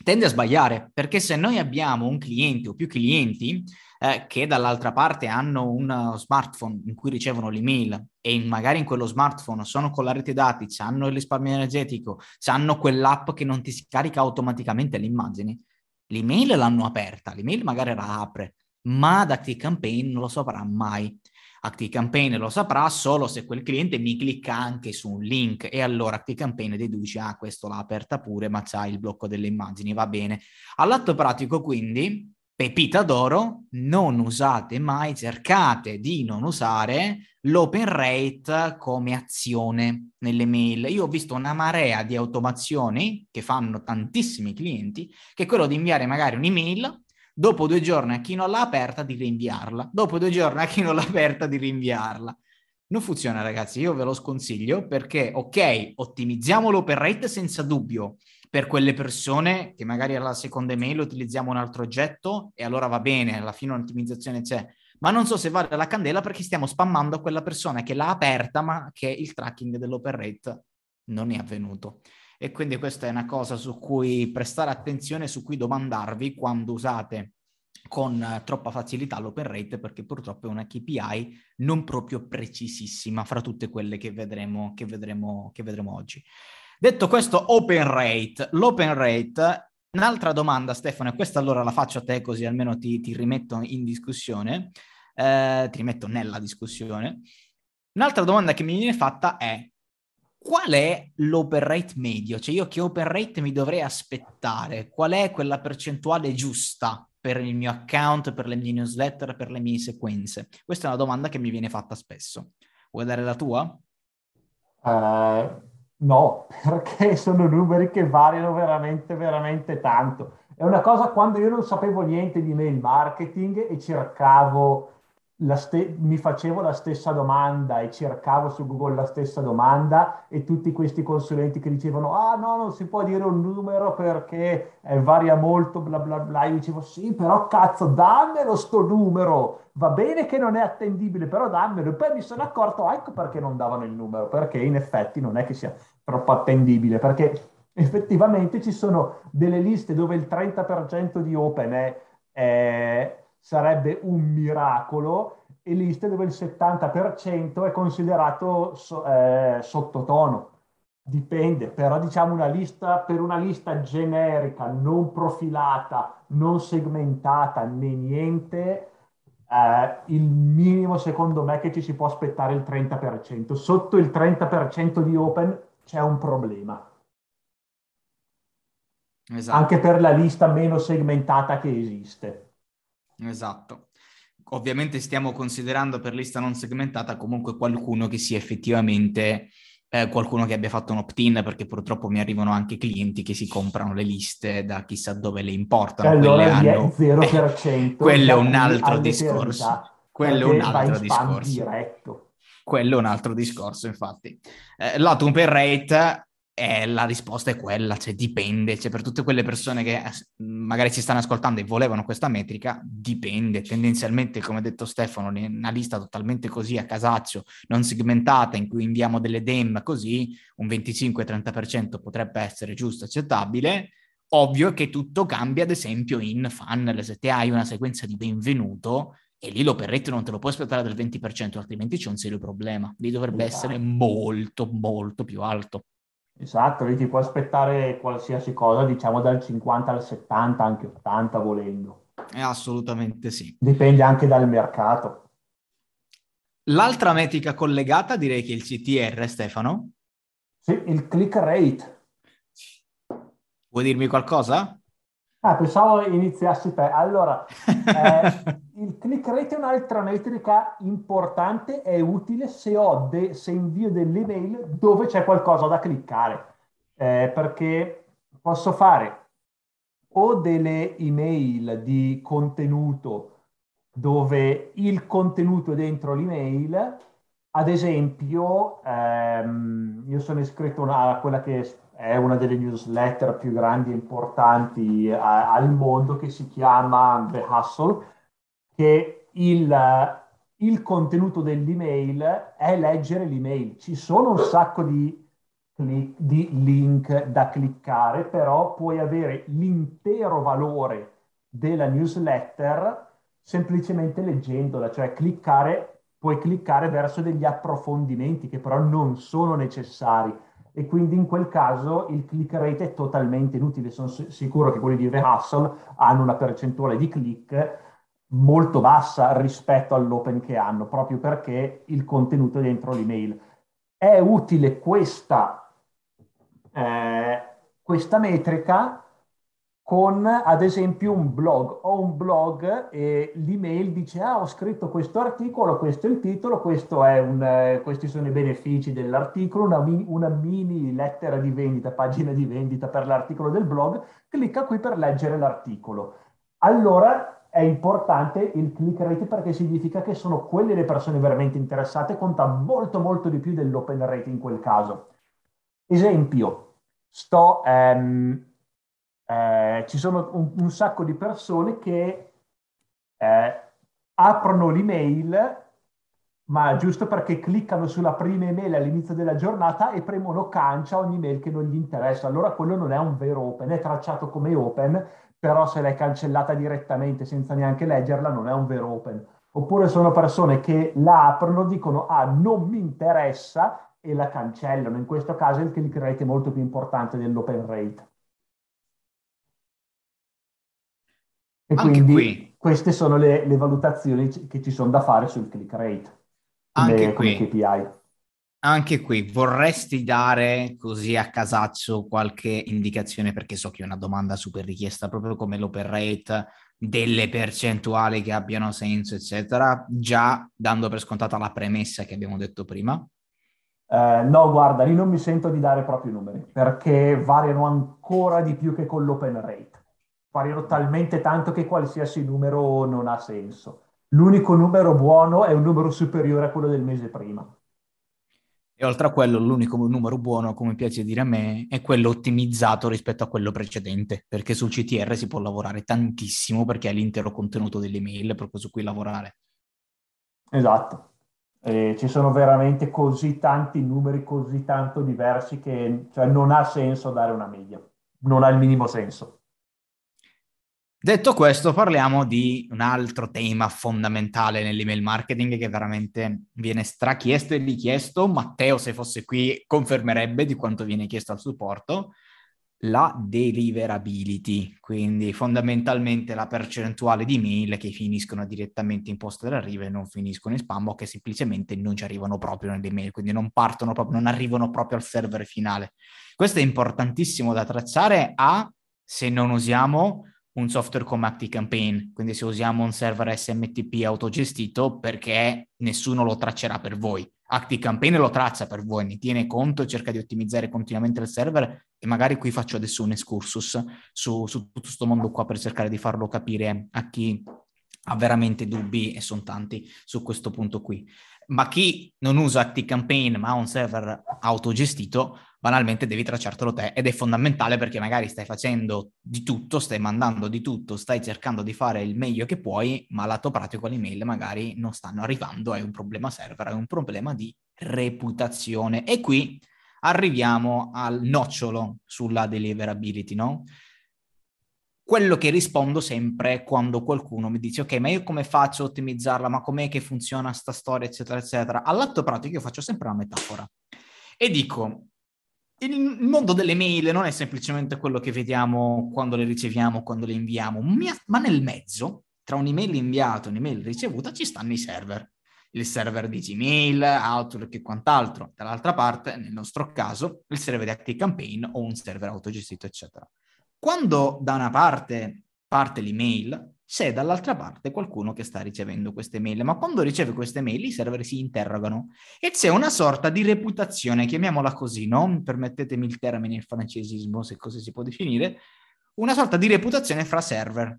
tende a sbagliare, perché se noi abbiamo un cliente o più clienti eh, che dall'altra parte hanno un smartphone in cui ricevono l'email e magari in quello smartphone sono con la rete dati, hanno il risparmio energetico, hanno quell'app che non ti si carica automaticamente le immagini, l'email l'hanno aperta, l'email magari la apre, ma da Campaign non lo saprà mai. ActiveCampaign lo saprà solo se quel cliente mi clicca anche su un link e allora ActiveCampaign deduce, ah questo l'ha aperta pure ma c'ha il blocco delle immagini, va bene. All'atto pratico quindi pepita d'oro, non usate mai, cercate di non usare l'open rate come azione nelle mail. Io ho visto una marea di automazioni che fanno tantissimi clienti, che è quello di inviare magari un'email, dopo due giorni a chi non l'ha aperta di rinviarla, dopo due giorni a chi non l'ha aperta di rinviarla. Non funziona ragazzi, io ve lo sconsiglio perché ok, ottimizziamo l'open rate senza dubbio, per quelle persone che magari alla seconda email utilizziamo un altro oggetto e allora va bene, alla fine un'ottimizzazione c'è. Ma non so se vale la candela perché stiamo spammando quella persona che l'ha aperta ma che il tracking dell'open rate non è avvenuto. E quindi questa è una cosa su cui prestare attenzione, su cui domandarvi quando usate con troppa facilità l'open rate perché purtroppo è una KPI non proprio precisissima fra tutte quelle che vedremo, che vedremo, che vedremo oggi. Detto questo, open rate. L'open rate, un'altra domanda Stefano, e questa allora la faccio a te così almeno ti, ti rimetto in discussione, eh, ti rimetto nella discussione. Un'altra domanda che mi viene fatta è qual è l'open rate medio? Cioè io che open rate mi dovrei aspettare? Qual è quella percentuale giusta per il mio account, per le mie newsletter, per le mie sequenze? Questa è una domanda che mi viene fatta spesso. Vuoi dare la tua? Uh, No, <laughs> perché sono numeri che variano veramente, veramente tanto. È una cosa quando io non sapevo niente di mail marketing e cercavo ste- mi facevo la stessa domanda e cercavo su Google la stessa domanda e tutti questi consulenti che dicevano ah no, non si può dire un numero perché eh, varia molto, bla bla bla, io dicevo sì, però cazzo, dammelo sto numero, va bene che non è attendibile, però dammelo. E poi mi sono accorto, ecco perché non davano il numero, perché in effetti non è che sia troppo attendibile, perché effettivamente ci sono delle liste dove il 30% di open è... è sarebbe un miracolo e liste dove il 70% è considerato so, eh, sottotono. Dipende, però diciamo una lista per una lista generica, non profilata, non segmentata né niente, eh, il minimo secondo me che ci si può aspettare è il 30%. Sotto il 30% di open c'è un problema. Esatto. Anche per la lista meno segmentata che esiste. Esatto. Ovviamente stiamo considerando per lista non segmentata comunque qualcuno che sia effettivamente eh, qualcuno che abbia fatto un opt-in, perché purtroppo mi arrivano anche clienti che si comprano le liste da chissà dove le importano. Allora hanno... 0%. <laughs> Eh, quello è un altro discorso. Quello è un altro discorso. Diretto. Quello è un altro discorso, infatti. Eh, l'open rate e la risposta è quella, cioè dipende, cioè per tutte quelle persone che eh, magari ci stanno ascoltando e volevano questa metrica, dipende, tendenzialmente come ha detto Stefano, una lista totalmente così a casaccio, non segmentata, in cui inviamo delle DEM così, un 25-30% potrebbe essere giusto, accettabile, ovvio che tutto cambia ad esempio in funnel, se te hai una sequenza di benvenuto, e lì l'open rate non te lo puoi aspettare del 20%, altrimenti c'è un serio problema, lì dovrebbe esatto. essere molto, molto più alto. Esatto, lì ti puoi aspettare qualsiasi cosa, diciamo dal 50 al 70, anche 80 volendo. Eh, assolutamente sì. Dipende anche dal mercato. L'altra metrica collegata direi che è il CTR, Stefano. Sì, il click rate. Vuoi dirmi qualcosa? Ah, pensavo iniziassi te. Allora, <laughs> eh, il click rate è un'altra metrica importante e utile se, de- se invio delle email dove c'è qualcosa da cliccare, eh, perché posso fare o delle email di contenuto dove il contenuto è dentro l'email, ad esempio, ehm, io sono iscritto a quella che è una delle newsletter più grandi e importanti eh, al mondo che si chiama The Hustle, che il, il contenuto dell'email è leggere l'email. Ci sono un sacco di, di link da cliccare, però puoi avere l'intero valore della newsletter semplicemente leggendola, cioè cliccare, puoi cliccare verso degli approfondimenti che però non sono necessari e quindi in quel caso il click rate è totalmente inutile. Sono sicuro che quelli di The Hustle hanno una percentuale di click molto bassa rispetto all'open che hanno, proprio perché il contenuto è dentro l'email. È utile questa, eh, questa metrica con ad esempio un blog. Ho un blog e l'email dice ah ho scritto questo articolo, questo è il titolo, un, eh, questi sono i benefici dell'articolo, una, una, mini lettera di vendita, pagina di vendita per l'articolo del blog, clicca qui per leggere l'articolo. Allora è importante il click rate perché significa che sono quelle le persone veramente interessate, conta molto molto di più dell'open rate in quel caso. Esempio, sto... Um, eh, ci sono un, un, sacco di persone che eh, aprono l'email, ma giusto perché cliccano sulla prima email all'inizio della giornata e premono cancia ogni mail che non gli interessa. Allora quello non è un vero open, è tracciato come open, però se l'hai cancellata direttamente senza neanche leggerla non è un vero open. Oppure sono persone che la aprono, dicono ah non mi interessa e la cancellano. In questo caso il click rate è molto più importante dell'open rate. E Anche quindi qui. queste sono le, le, valutazioni che ci sono da fare sul click rate. Anche come, qui. KPI. Anche qui vorresti dare così a casaccio qualche indicazione perché so che è una domanda super richiesta proprio come l'open rate, delle percentuali che abbiano senso, eccetera, già dando per scontata la premessa che abbiamo detto prima? Eh, no, guarda, lì non mi sento di dare proprio i numeri perché variano ancora di più che con l'open rate variano talmente tanto che qualsiasi numero non ha senso. l'unico numero buono è un numero superiore a quello del mese prima. E oltre a quello, l'unico numero buono, come piace dire a me, è quello ottimizzato rispetto a quello precedente, perché sul CTR si può lavorare tantissimo perché è l'intero contenuto dell'email proprio su cui lavorare. Esatto. E ci sono veramente così tanti numeri, così tanto diversi che cioè, non ha senso dare una media, non ha il minimo senso. Detto questo, parliamo di un altro tema fondamentale nell'email marketing che veramente viene strachiesto e richiesto. Matteo, se fosse qui, confermerebbe di quanto viene chiesto al supporto. La deliverability, quindi fondamentalmente la percentuale di mail che finiscono direttamente in posta d'arrivo e non finiscono in spam o che semplicemente non ci arrivano proprio nelle mail, quindi non partono proprio, non arrivano proprio al server finale. Questo è importantissimo da tracciare a se non usiamo un software come ActiveCampaign, quindi se usiamo un server SMTP autogestito perché nessuno lo traccerà per voi. ActiveCampaign lo traccia per voi, ne tiene conto, cerca di ottimizzare continuamente il server e magari qui faccio adesso un excursus su, su tutto questo mondo qua per cercare di farlo capire a chi ha veramente dubbi e sono tanti su questo punto qui. Ma chi non usa ActiveCampaign ma ha un server autogestito banalmente devi tracciartelo te ed è fondamentale perché magari stai facendo di tutto, stai mandando di tutto, stai cercando di fare il meglio che puoi, ma lato pratico le mail magari non stanno arrivando, è un problema server, è un problema di reputazione. E qui arriviamo al nocciolo sulla deliverability, no? Quello che rispondo sempre quando qualcuno mi dice ok, ma io come faccio a ottimizzarla, ma com'è che funziona sta storia, eccetera, eccetera. All'atto pratico io faccio sempre una metafora e dico il mondo delle mail non è semplicemente quello che vediamo quando le riceviamo, quando le inviamo, ma nel mezzo, tra un'email inviata e un'email ricevuta, ci stanno i server. Il server di Gmail, Outlook e quant'altro. Dall'altra parte, nel nostro caso, il server di ActiveCampaign o un server autogestito, eccetera. Quando da una parte parte l'email, c'è dall'altra parte qualcuno che sta ricevendo queste mail, ma quando riceve queste mail i server si interrogano e c'è una sorta di reputazione, chiamiamola così, no? Permettetemi il termine il francesismo, se così si può definire, una sorta di reputazione fra server.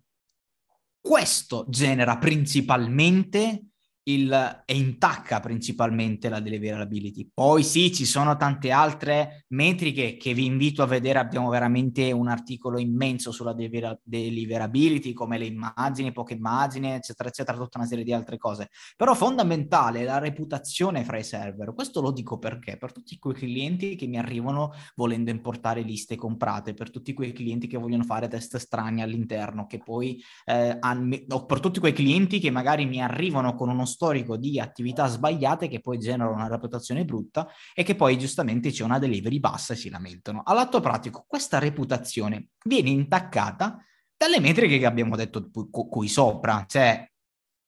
Questo genera principalmente il, e intacca principalmente la deliverability. Poi sì, ci sono tante altre metriche che vi invito a vedere, abbiamo veramente un articolo immenso sulla deliverability, come le immagini, poche immagini, eccetera, eccetera, tutta una serie di altre cose. Però fondamentale è la reputazione fra i server. Questo lo dico perché? Per tutti quei clienti che mi arrivano volendo importare liste comprate, per tutti quei clienti che vogliono fare test strani all'interno, che poi eh, o per tutti quei clienti che magari mi arrivano con uno storico di attività sbagliate che poi generano una reputazione brutta e che poi giustamente c'è una delivery bassa e si lamentano. All'atto pratico, questa reputazione viene intaccata dalle metriche che abbiamo detto qui sopra, cioè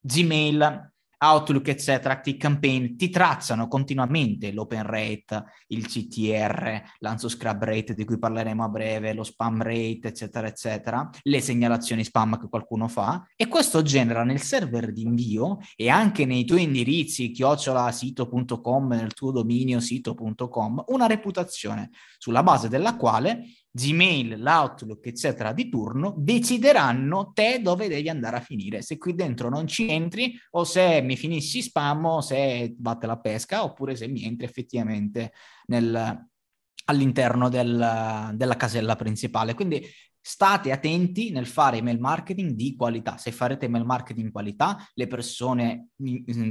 Gmail Outlook, eccetera, Active Campaign, ti tracciano continuamente l'open rate, il CTR, l'unsubscribe rate di cui parleremo a breve, lo spam rate, eccetera, eccetera, le segnalazioni spam che qualcuno fa e questo genera nel server di invio e anche nei tuoi indirizzi chiocciolasito.com, nel tuo dominio sito.com, una reputazione sulla base della quale Gmail, l'Outlook, eccetera, di turno, decideranno te dove devi andare a finire. Se qui dentro non ci entri o se mi finisci spam o se batte la pesca oppure se mi entri effettivamente nel, all'interno del, della casella principale. Quindi State attenti nel fare email marketing di qualità. Se farete email marketing di qualità, le persone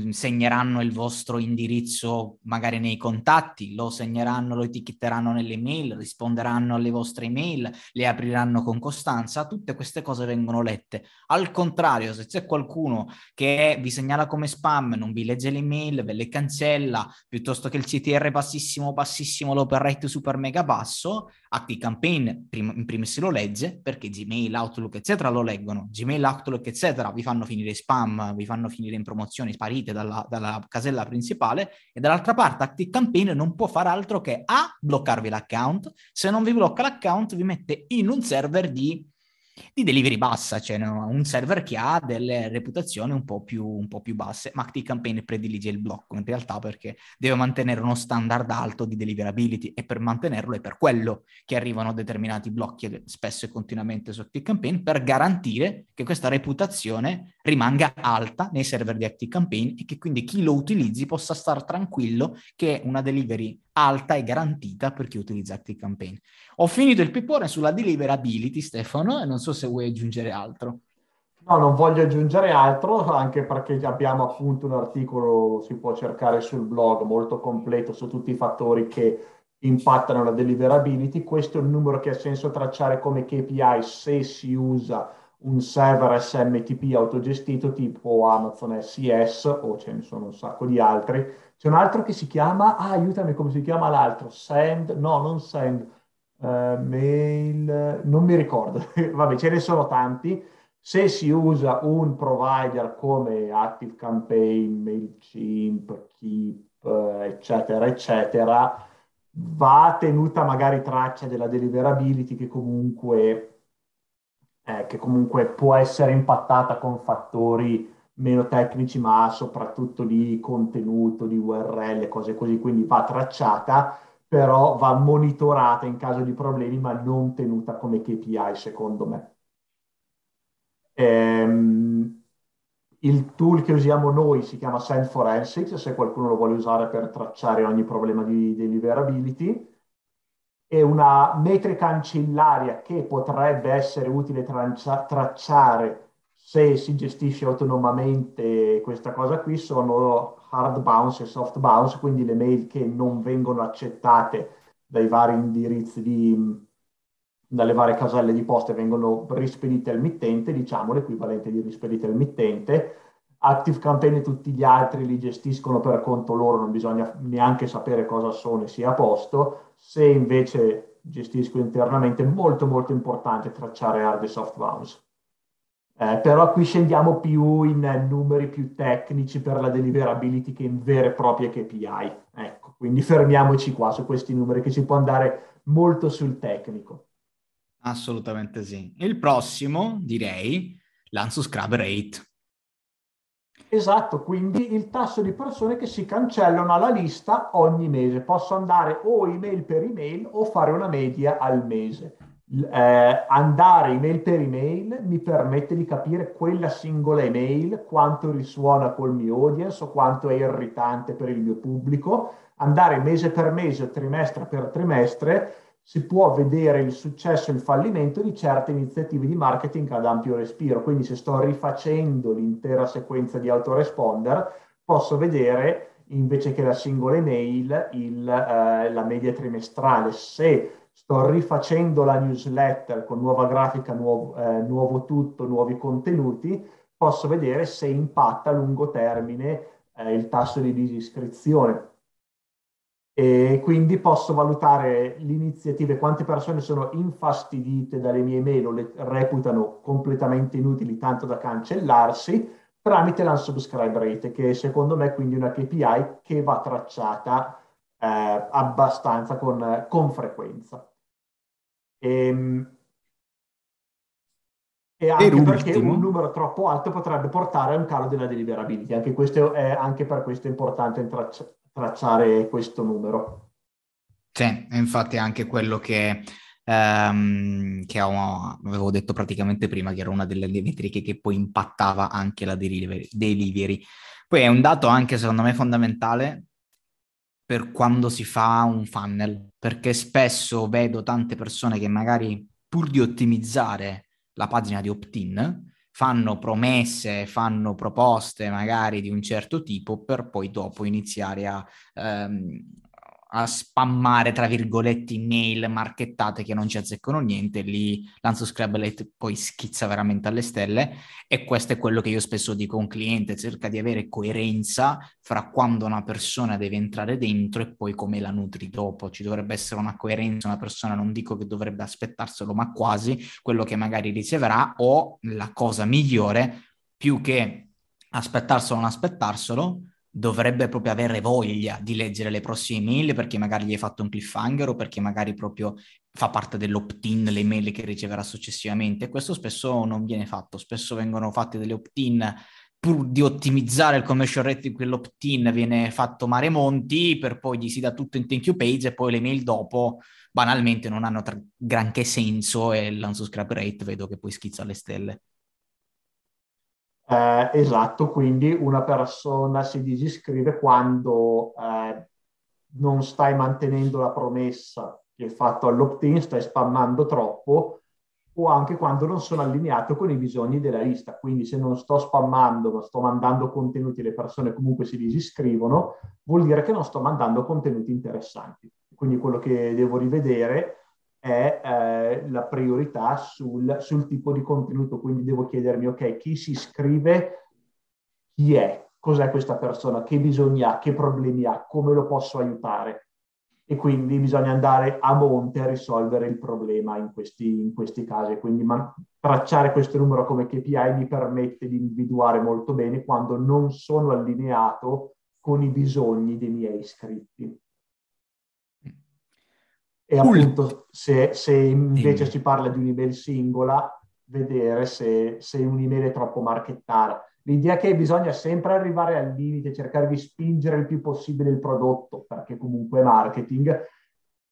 segneranno il vostro indirizzo magari nei contatti, lo segneranno, lo etichetteranno nelle email, risponderanno alle vostre email, le apriranno con costanza. Tutte queste cose vengono lette. Al contrario, se c'è qualcuno che vi segnala come spam, non vi legge le email, ve le cancella, piuttosto che il CTR bassissimo, bassissimo, l'open rate super mega basso, ActiveCampaign in primis lo legge perché Gmail, Outlook eccetera lo leggono, Gmail, Outlook eccetera vi fanno finire spam, vi fanno finire in promozioni sparite dalla, dalla casella principale. E dall'altra parte ActiveCampaign non può fare altro che A, bloccarvi l'account, se non vi blocca l'account vi mette in un server di di delivery bassa, cioè no? un server che ha delle reputazioni un po' più, un po più basse, ma ActiveCampaign predilige il blocco in realtà perché deve mantenere uno standard alto di deliverability e per mantenerlo è per quello che arrivano determinati blocchi spesso e continuamente su ActiveCampaign per garantire che questa reputazione rimanga alta nei server di ActiveCampaign e che quindi chi lo utilizzi possa stare tranquillo che una delivery alta e garantita per chi utilizza ActiveCampaign. Ho finito il pippone sulla deliverability, Stefano, e non so se vuoi aggiungere altro. No, non voglio aggiungere altro, anche perché abbiamo appunto un articolo, si può cercare sul blog, molto completo su tutti i fattori che impattano la deliverability. Questo è un numero che ha senso tracciare come KPI se si usa un server SMTP autogestito tipo Amazon SES o ce ne sono un sacco di altri. C'è un altro che si chiama, ah, aiutami come si chiama l'altro, Send, no, non Send, uh, Mail, non mi ricordo, <laughs> vabbè, ce ne sono tanti. Se si usa un provider come ActiveCampaign, MailChimp, Keep, eccetera, eccetera, va tenuta magari traccia della deliverability che comunque eh, che comunque può essere impattata con fattori meno tecnici, ma soprattutto di contenuto, di URL, cose così, quindi va tracciata, però va monitorata in caso di problemi, ma non tenuta come KPI, secondo me. Ehm, il tool che usiamo noi si chiama Send Forensics, se qualcuno lo vuole usare per tracciare ogni problema di deliverability e una metrica ancillaria che potrebbe essere utile traccia- tracciare se si gestisce autonomamente questa cosa qui sono hard bounce e soft bounce, quindi le mail che non vengono accettate dai vari indirizzi di, dalle varie caselle di posta e vengono rispedite al mittente, diciamo l'equivalente di rispedite al mittente. Active Campaign e tutti gli altri li gestiscono per conto loro, non bisogna neanche sapere cosa sono e sia a posto se invece gestisco internamente, molto molto importante tracciare hard e soft bounce. Eh, però qui scendiamo più in numeri più tecnici per la deliverability che in vere e proprie KPI. Ecco, quindi fermiamoci qua su questi numeri che si può andare molto sul tecnico. Assolutamente sì. Il prossimo, direi, l'unsubscribe rate. Esatto, quindi il tasso di persone che si cancellano alla lista ogni mese. Posso andare o email per email o fare una media al mese. Eh, andare email per email mi permette di capire quella singola email, quanto risuona col mio audience o quanto è irritante per il mio pubblico. Andare mese per mese, trimestre per trimestre si può vedere il successo e il fallimento di certe iniziative di marketing ad ampio respiro. Quindi se sto rifacendo l'intera sequenza di autoresponder, posso vedere invece che la singola email il, eh, la media trimestrale. Se sto rifacendo la newsletter con nuova grafica, nuovo, eh, nuovo tutto, nuovi contenuti, posso vedere se impatta a lungo termine eh, il tasso di disiscrizione e quindi posso valutare l'iniziativa, quante persone sono infastidite dalle mie mail o le reputano completamente inutili tanto da cancellarsi tramite l'unsubscribe rate che secondo me è quindi una KPI che va tracciata eh, abbastanza con, con frequenza. E, ehm, e anche per perché un numero troppo alto potrebbe portare a un calo della deliverability. Anche, questo è, anche per questo è importante tracciare tracciare questo numero. Sì, infatti è anche quello che, ehm, che avevo detto praticamente prima, che era una delle metriche che poi impattava anche la delivery. delivery. Poi è un dato anche secondo me fondamentale per quando si fa un funnel, perché spesso vedo tante persone che magari pur di ottimizzare la pagina di opt-in, fanno promesse, fanno proposte magari di un certo tipo per poi dopo iniziare a, ehm, a spammare, tra virgolette, email marchettate che non ci azzeccano niente, lì l'unsubscribe poi schizza veramente alle stelle e questo è quello che io spesso dico a un cliente, cerca di avere coerenza fra quando una persona deve entrare dentro e poi come la nutri dopo, ci dovrebbe essere una coerenza, una persona non dico che dovrebbe aspettarselo, ma quasi quello che magari riceverà o la cosa migliore più che aspettarselo o non aspettarselo, dovrebbe proprio avere voglia di leggere le prossime email perché magari gli hai fatto un cliffhanger o perché magari proprio fa parte dell'opt-in le email che riceverà successivamente. Questo spesso non viene fatto, spesso vengono fatte delle opt-in pur di ottimizzare il conversion rate di quell'opt-in viene fatto mare monti per poi gli si dà tutto in thank you page e poi le mail dopo banalmente non hanno tra- granché senso e l'unsubscribe rate vedo che poi schizza alle stelle. Eh, esatto, quindi una persona si disiscrive quando eh, non stai mantenendo la promessa che hai fatto all'opt-in, stai spammando troppo o anche quando non sono allineato con i bisogni della lista. Quindi se non sto spammando, ma sto mandando contenuti le persone comunque si disiscrivono, vuol dire che non sto mandando contenuti interessanti. Quindi quello che devo rivedere è eh, la priorità sul, sul, tipo di contenuto. Quindi devo chiedermi, ok, chi si iscrive, chi è, cos'è questa persona, che bisogni ha, che problemi ha, come lo posso aiutare. E quindi bisogna andare a monte a risolvere il problema in questi, in questi casi. Quindi man- tracciare questo numero come KPI mi permette di individuare molto bene quando non sono allineato con i bisogni dei miei iscritti. E appunto se, se invece si parla di un'email singola, vedere se, se un'email è troppo marchettata. L'idea è che bisogna sempre arrivare al limite, cercare di spingere il più possibile il prodotto, perché comunque è marketing,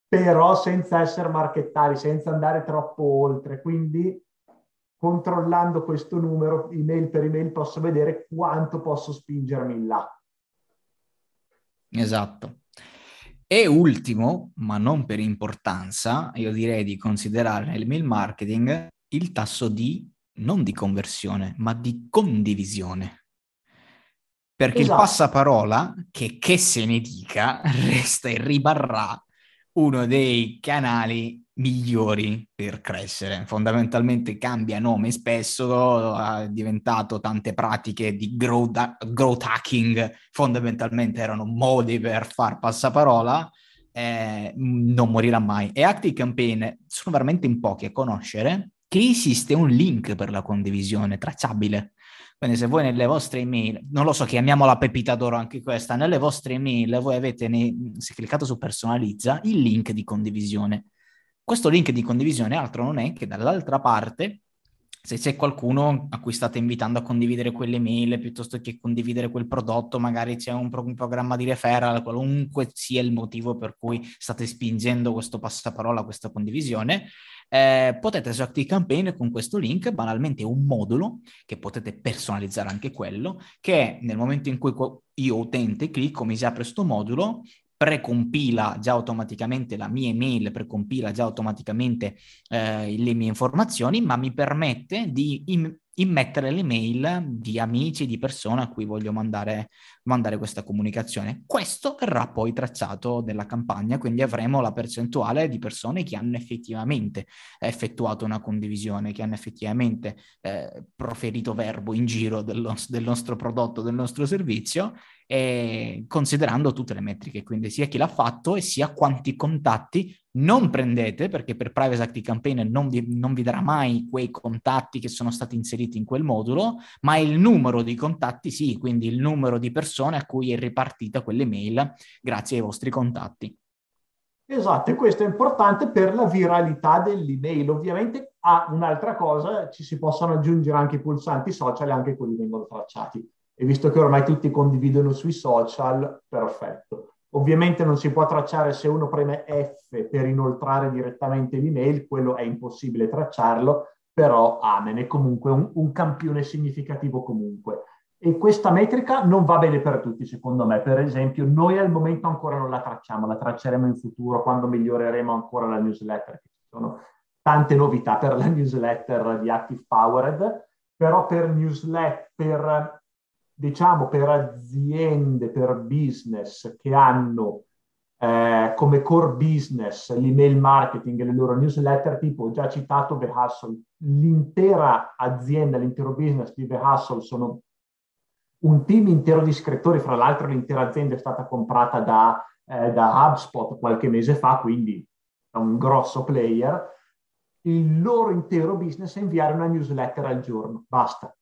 però senza essere marchettari, senza andare troppo oltre. Quindi controllando questo numero, email per email, posso vedere quanto posso spingermi in là. Esatto. E ultimo, ma non per importanza, io direi di considerare nel mail marketing il tasso di, non di conversione, ma di condivisione. Perché esatto. il passaparola, che, che se ne dica, <laughs> resta e ribarrà uno dei canali migliori per crescere. Fondamentalmente cambia nome spesso, è diventato tante pratiche di growth, growth hacking, fondamentalmente erano modi per far passaparola, eh, non morirà mai. E Active Campaign sono veramente in pochi a conoscere che esiste un link per la condivisione tracciabile. Quindi se voi nelle vostre email, non lo so, chiamiamola pepita d'oro anche questa, nelle vostre email voi avete, nei, se cliccate su personalizza, il link di condivisione. Questo link di condivisione altro non è che dall'altra parte se c'è qualcuno a cui state invitando a condividere quelle mail piuttosto che condividere quel prodotto, magari c'è un, pro- un, programma di referral, qualunque sia il motivo per cui state spingendo questo passaparola, questa condivisione, eh, potete su ActiveCampaign con questo link, banalmente un modulo che potete personalizzare anche quello, che nel momento in cui io utente clicco mi si apre questo modulo precompila già automaticamente la mia email, precompila già automaticamente eh, le mie informazioni, ma mi permette di immettere l'email di amici, di persone a cui voglio mandare, mandare questa comunicazione. Questo verrà poi tracciato nella campagna, quindi avremo la percentuale di persone che hanno effettivamente effettuato una condivisione, che hanno effettivamente eh, proferito verbo in giro del, del nostro prodotto, del nostro servizio eh, considerando tutte le metriche, quindi sia chi l'ha fatto e sia quanti contatti non prendete, perché per Privacy Active Campaign non vi, non vi darà mai quei contatti che sono stati inseriti in quel modulo, ma il numero di contatti sì, quindi il numero di persone a cui è ripartita quell'email grazie ai vostri contatti. Esatto, e questo è importante per la viralità dell'email. Ovviamente a un'altra cosa ci si possono aggiungere anche i pulsanti social e anche quelli vengono tracciati e visto che ormai tutti condividono sui social, perfetto. Ovviamente non si può tracciare se uno preme F per inoltrare direttamente l'email, quello è impossibile tracciarlo, però amen, è comunque un, un campione significativo comunque. E questa metrica non va bene per tutti, secondo me. Per esempio, noi al momento ancora non la tracciamo, la tracceremo in futuro quando miglioreremo ancora la newsletter. Ci sono tante novità per la newsletter di Active Powered, però per newsletter, per diciamo, per aziende, per business che hanno eh, come core business l'email marketing e le loro newsletter, tipo ho già citato The Hustle, l'intera azienda, l'intero business di The Hustle sono un team intero di scrittori, fra l'altro l'intera azienda è stata comprata da, eh, da HubSpot qualche mese fa, quindi è un grosso player. Il loro intero business è inviare una newsletter al giorno, basta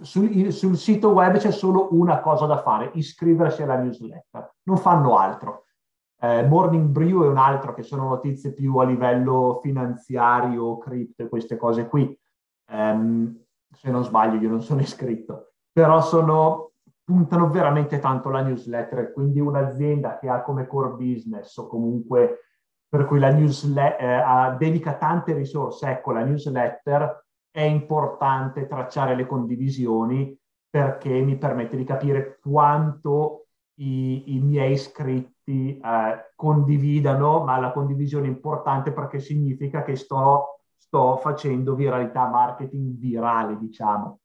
Sul, sul, sito web c'è solo una cosa da fare, iscriversi alla newsletter, non fanno altro. Eh, Morning Brew è un altro che sono notizie più a livello finanziario, cripto queste cose qui. Um, se non sbaglio, io non sono <laughs> iscritto, però sono, puntano veramente tanto la newsletter, quindi un'azienda che ha come core business o comunque per cui la newsletter eh, dedica tante risorse, ecco la newsletter è importante tracciare le condivisioni perché mi permette di capire quanto i, i miei iscritti eh, condividano, ma la condivisione è importante perché significa che sto, sto facendo viralità marketing virale, diciamo.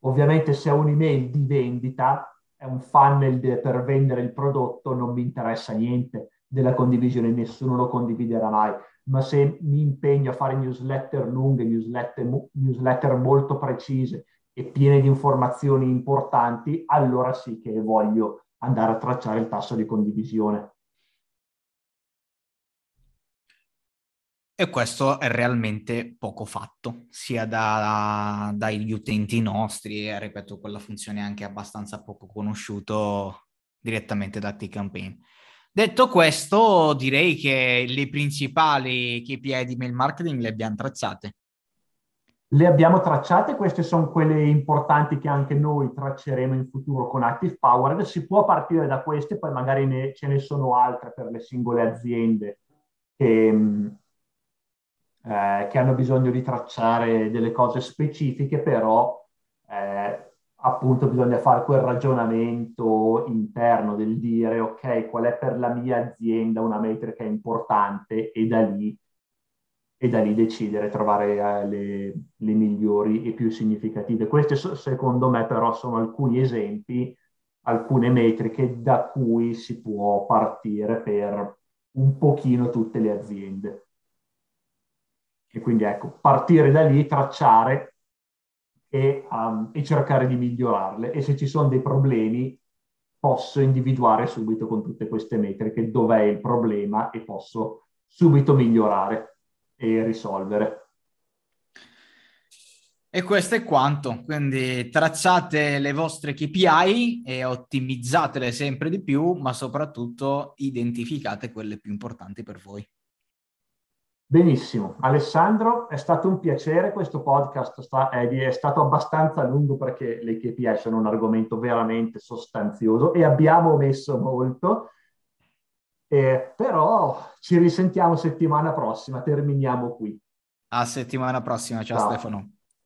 Ovviamente se ho un'email di vendita, è un funnel de, per vendere il prodotto, non mi interessa niente della condivisione, nessuno lo condividerà mai ma se mi impegno a fare newsletter lunghe, newsletter, newsletter molto precise e piene di informazioni importanti, allora sì che voglio andare a tracciare il tasso di condivisione. E questo è realmente poco fatto, sia da, dagli utenti nostri, e ripeto, quella funzione è anche abbastanza poco conosciuto direttamente da T-Campaign. Detto questo, direi che le principali KPI di mail marketing le abbiamo tracciate. Le abbiamo tracciate, queste sono quelle importanti che anche noi tracceremo in futuro con Active Powered. Si può partire da queste, poi magari ne, ce ne sono altre per le singole aziende che, eh, che hanno bisogno di tracciare delle cose specifiche, però eh, appunto bisogna fare quel ragionamento interno del dire ok, qual è per la mia azienda una metrica importante e da lì, e da lì decidere, trovare eh, le, le, migliori e più significative. Questi secondo me però sono alcuni esempi, alcune metriche da cui si può partire per un pochino tutte le aziende. E quindi ecco, partire da lì, tracciare e, um, e cercare di migliorarle. E se ci sono dei problemi, posso individuare subito con tutte queste metriche dov'è il problema e posso subito migliorare e risolvere. E questo è quanto, quindi tracciate le vostre KPI e ottimizzatele sempre di più, ma soprattutto identificate quelle più importanti per voi. Benissimo, Alessandro, è stato un piacere, questo podcast sta, è, è, stato abbastanza lungo perché le KPI sono un argomento veramente sostanzioso e abbiamo messo molto, eh, però ci risentiamo settimana prossima, terminiamo qui. A settimana prossima, ciao, ciao. Stefano.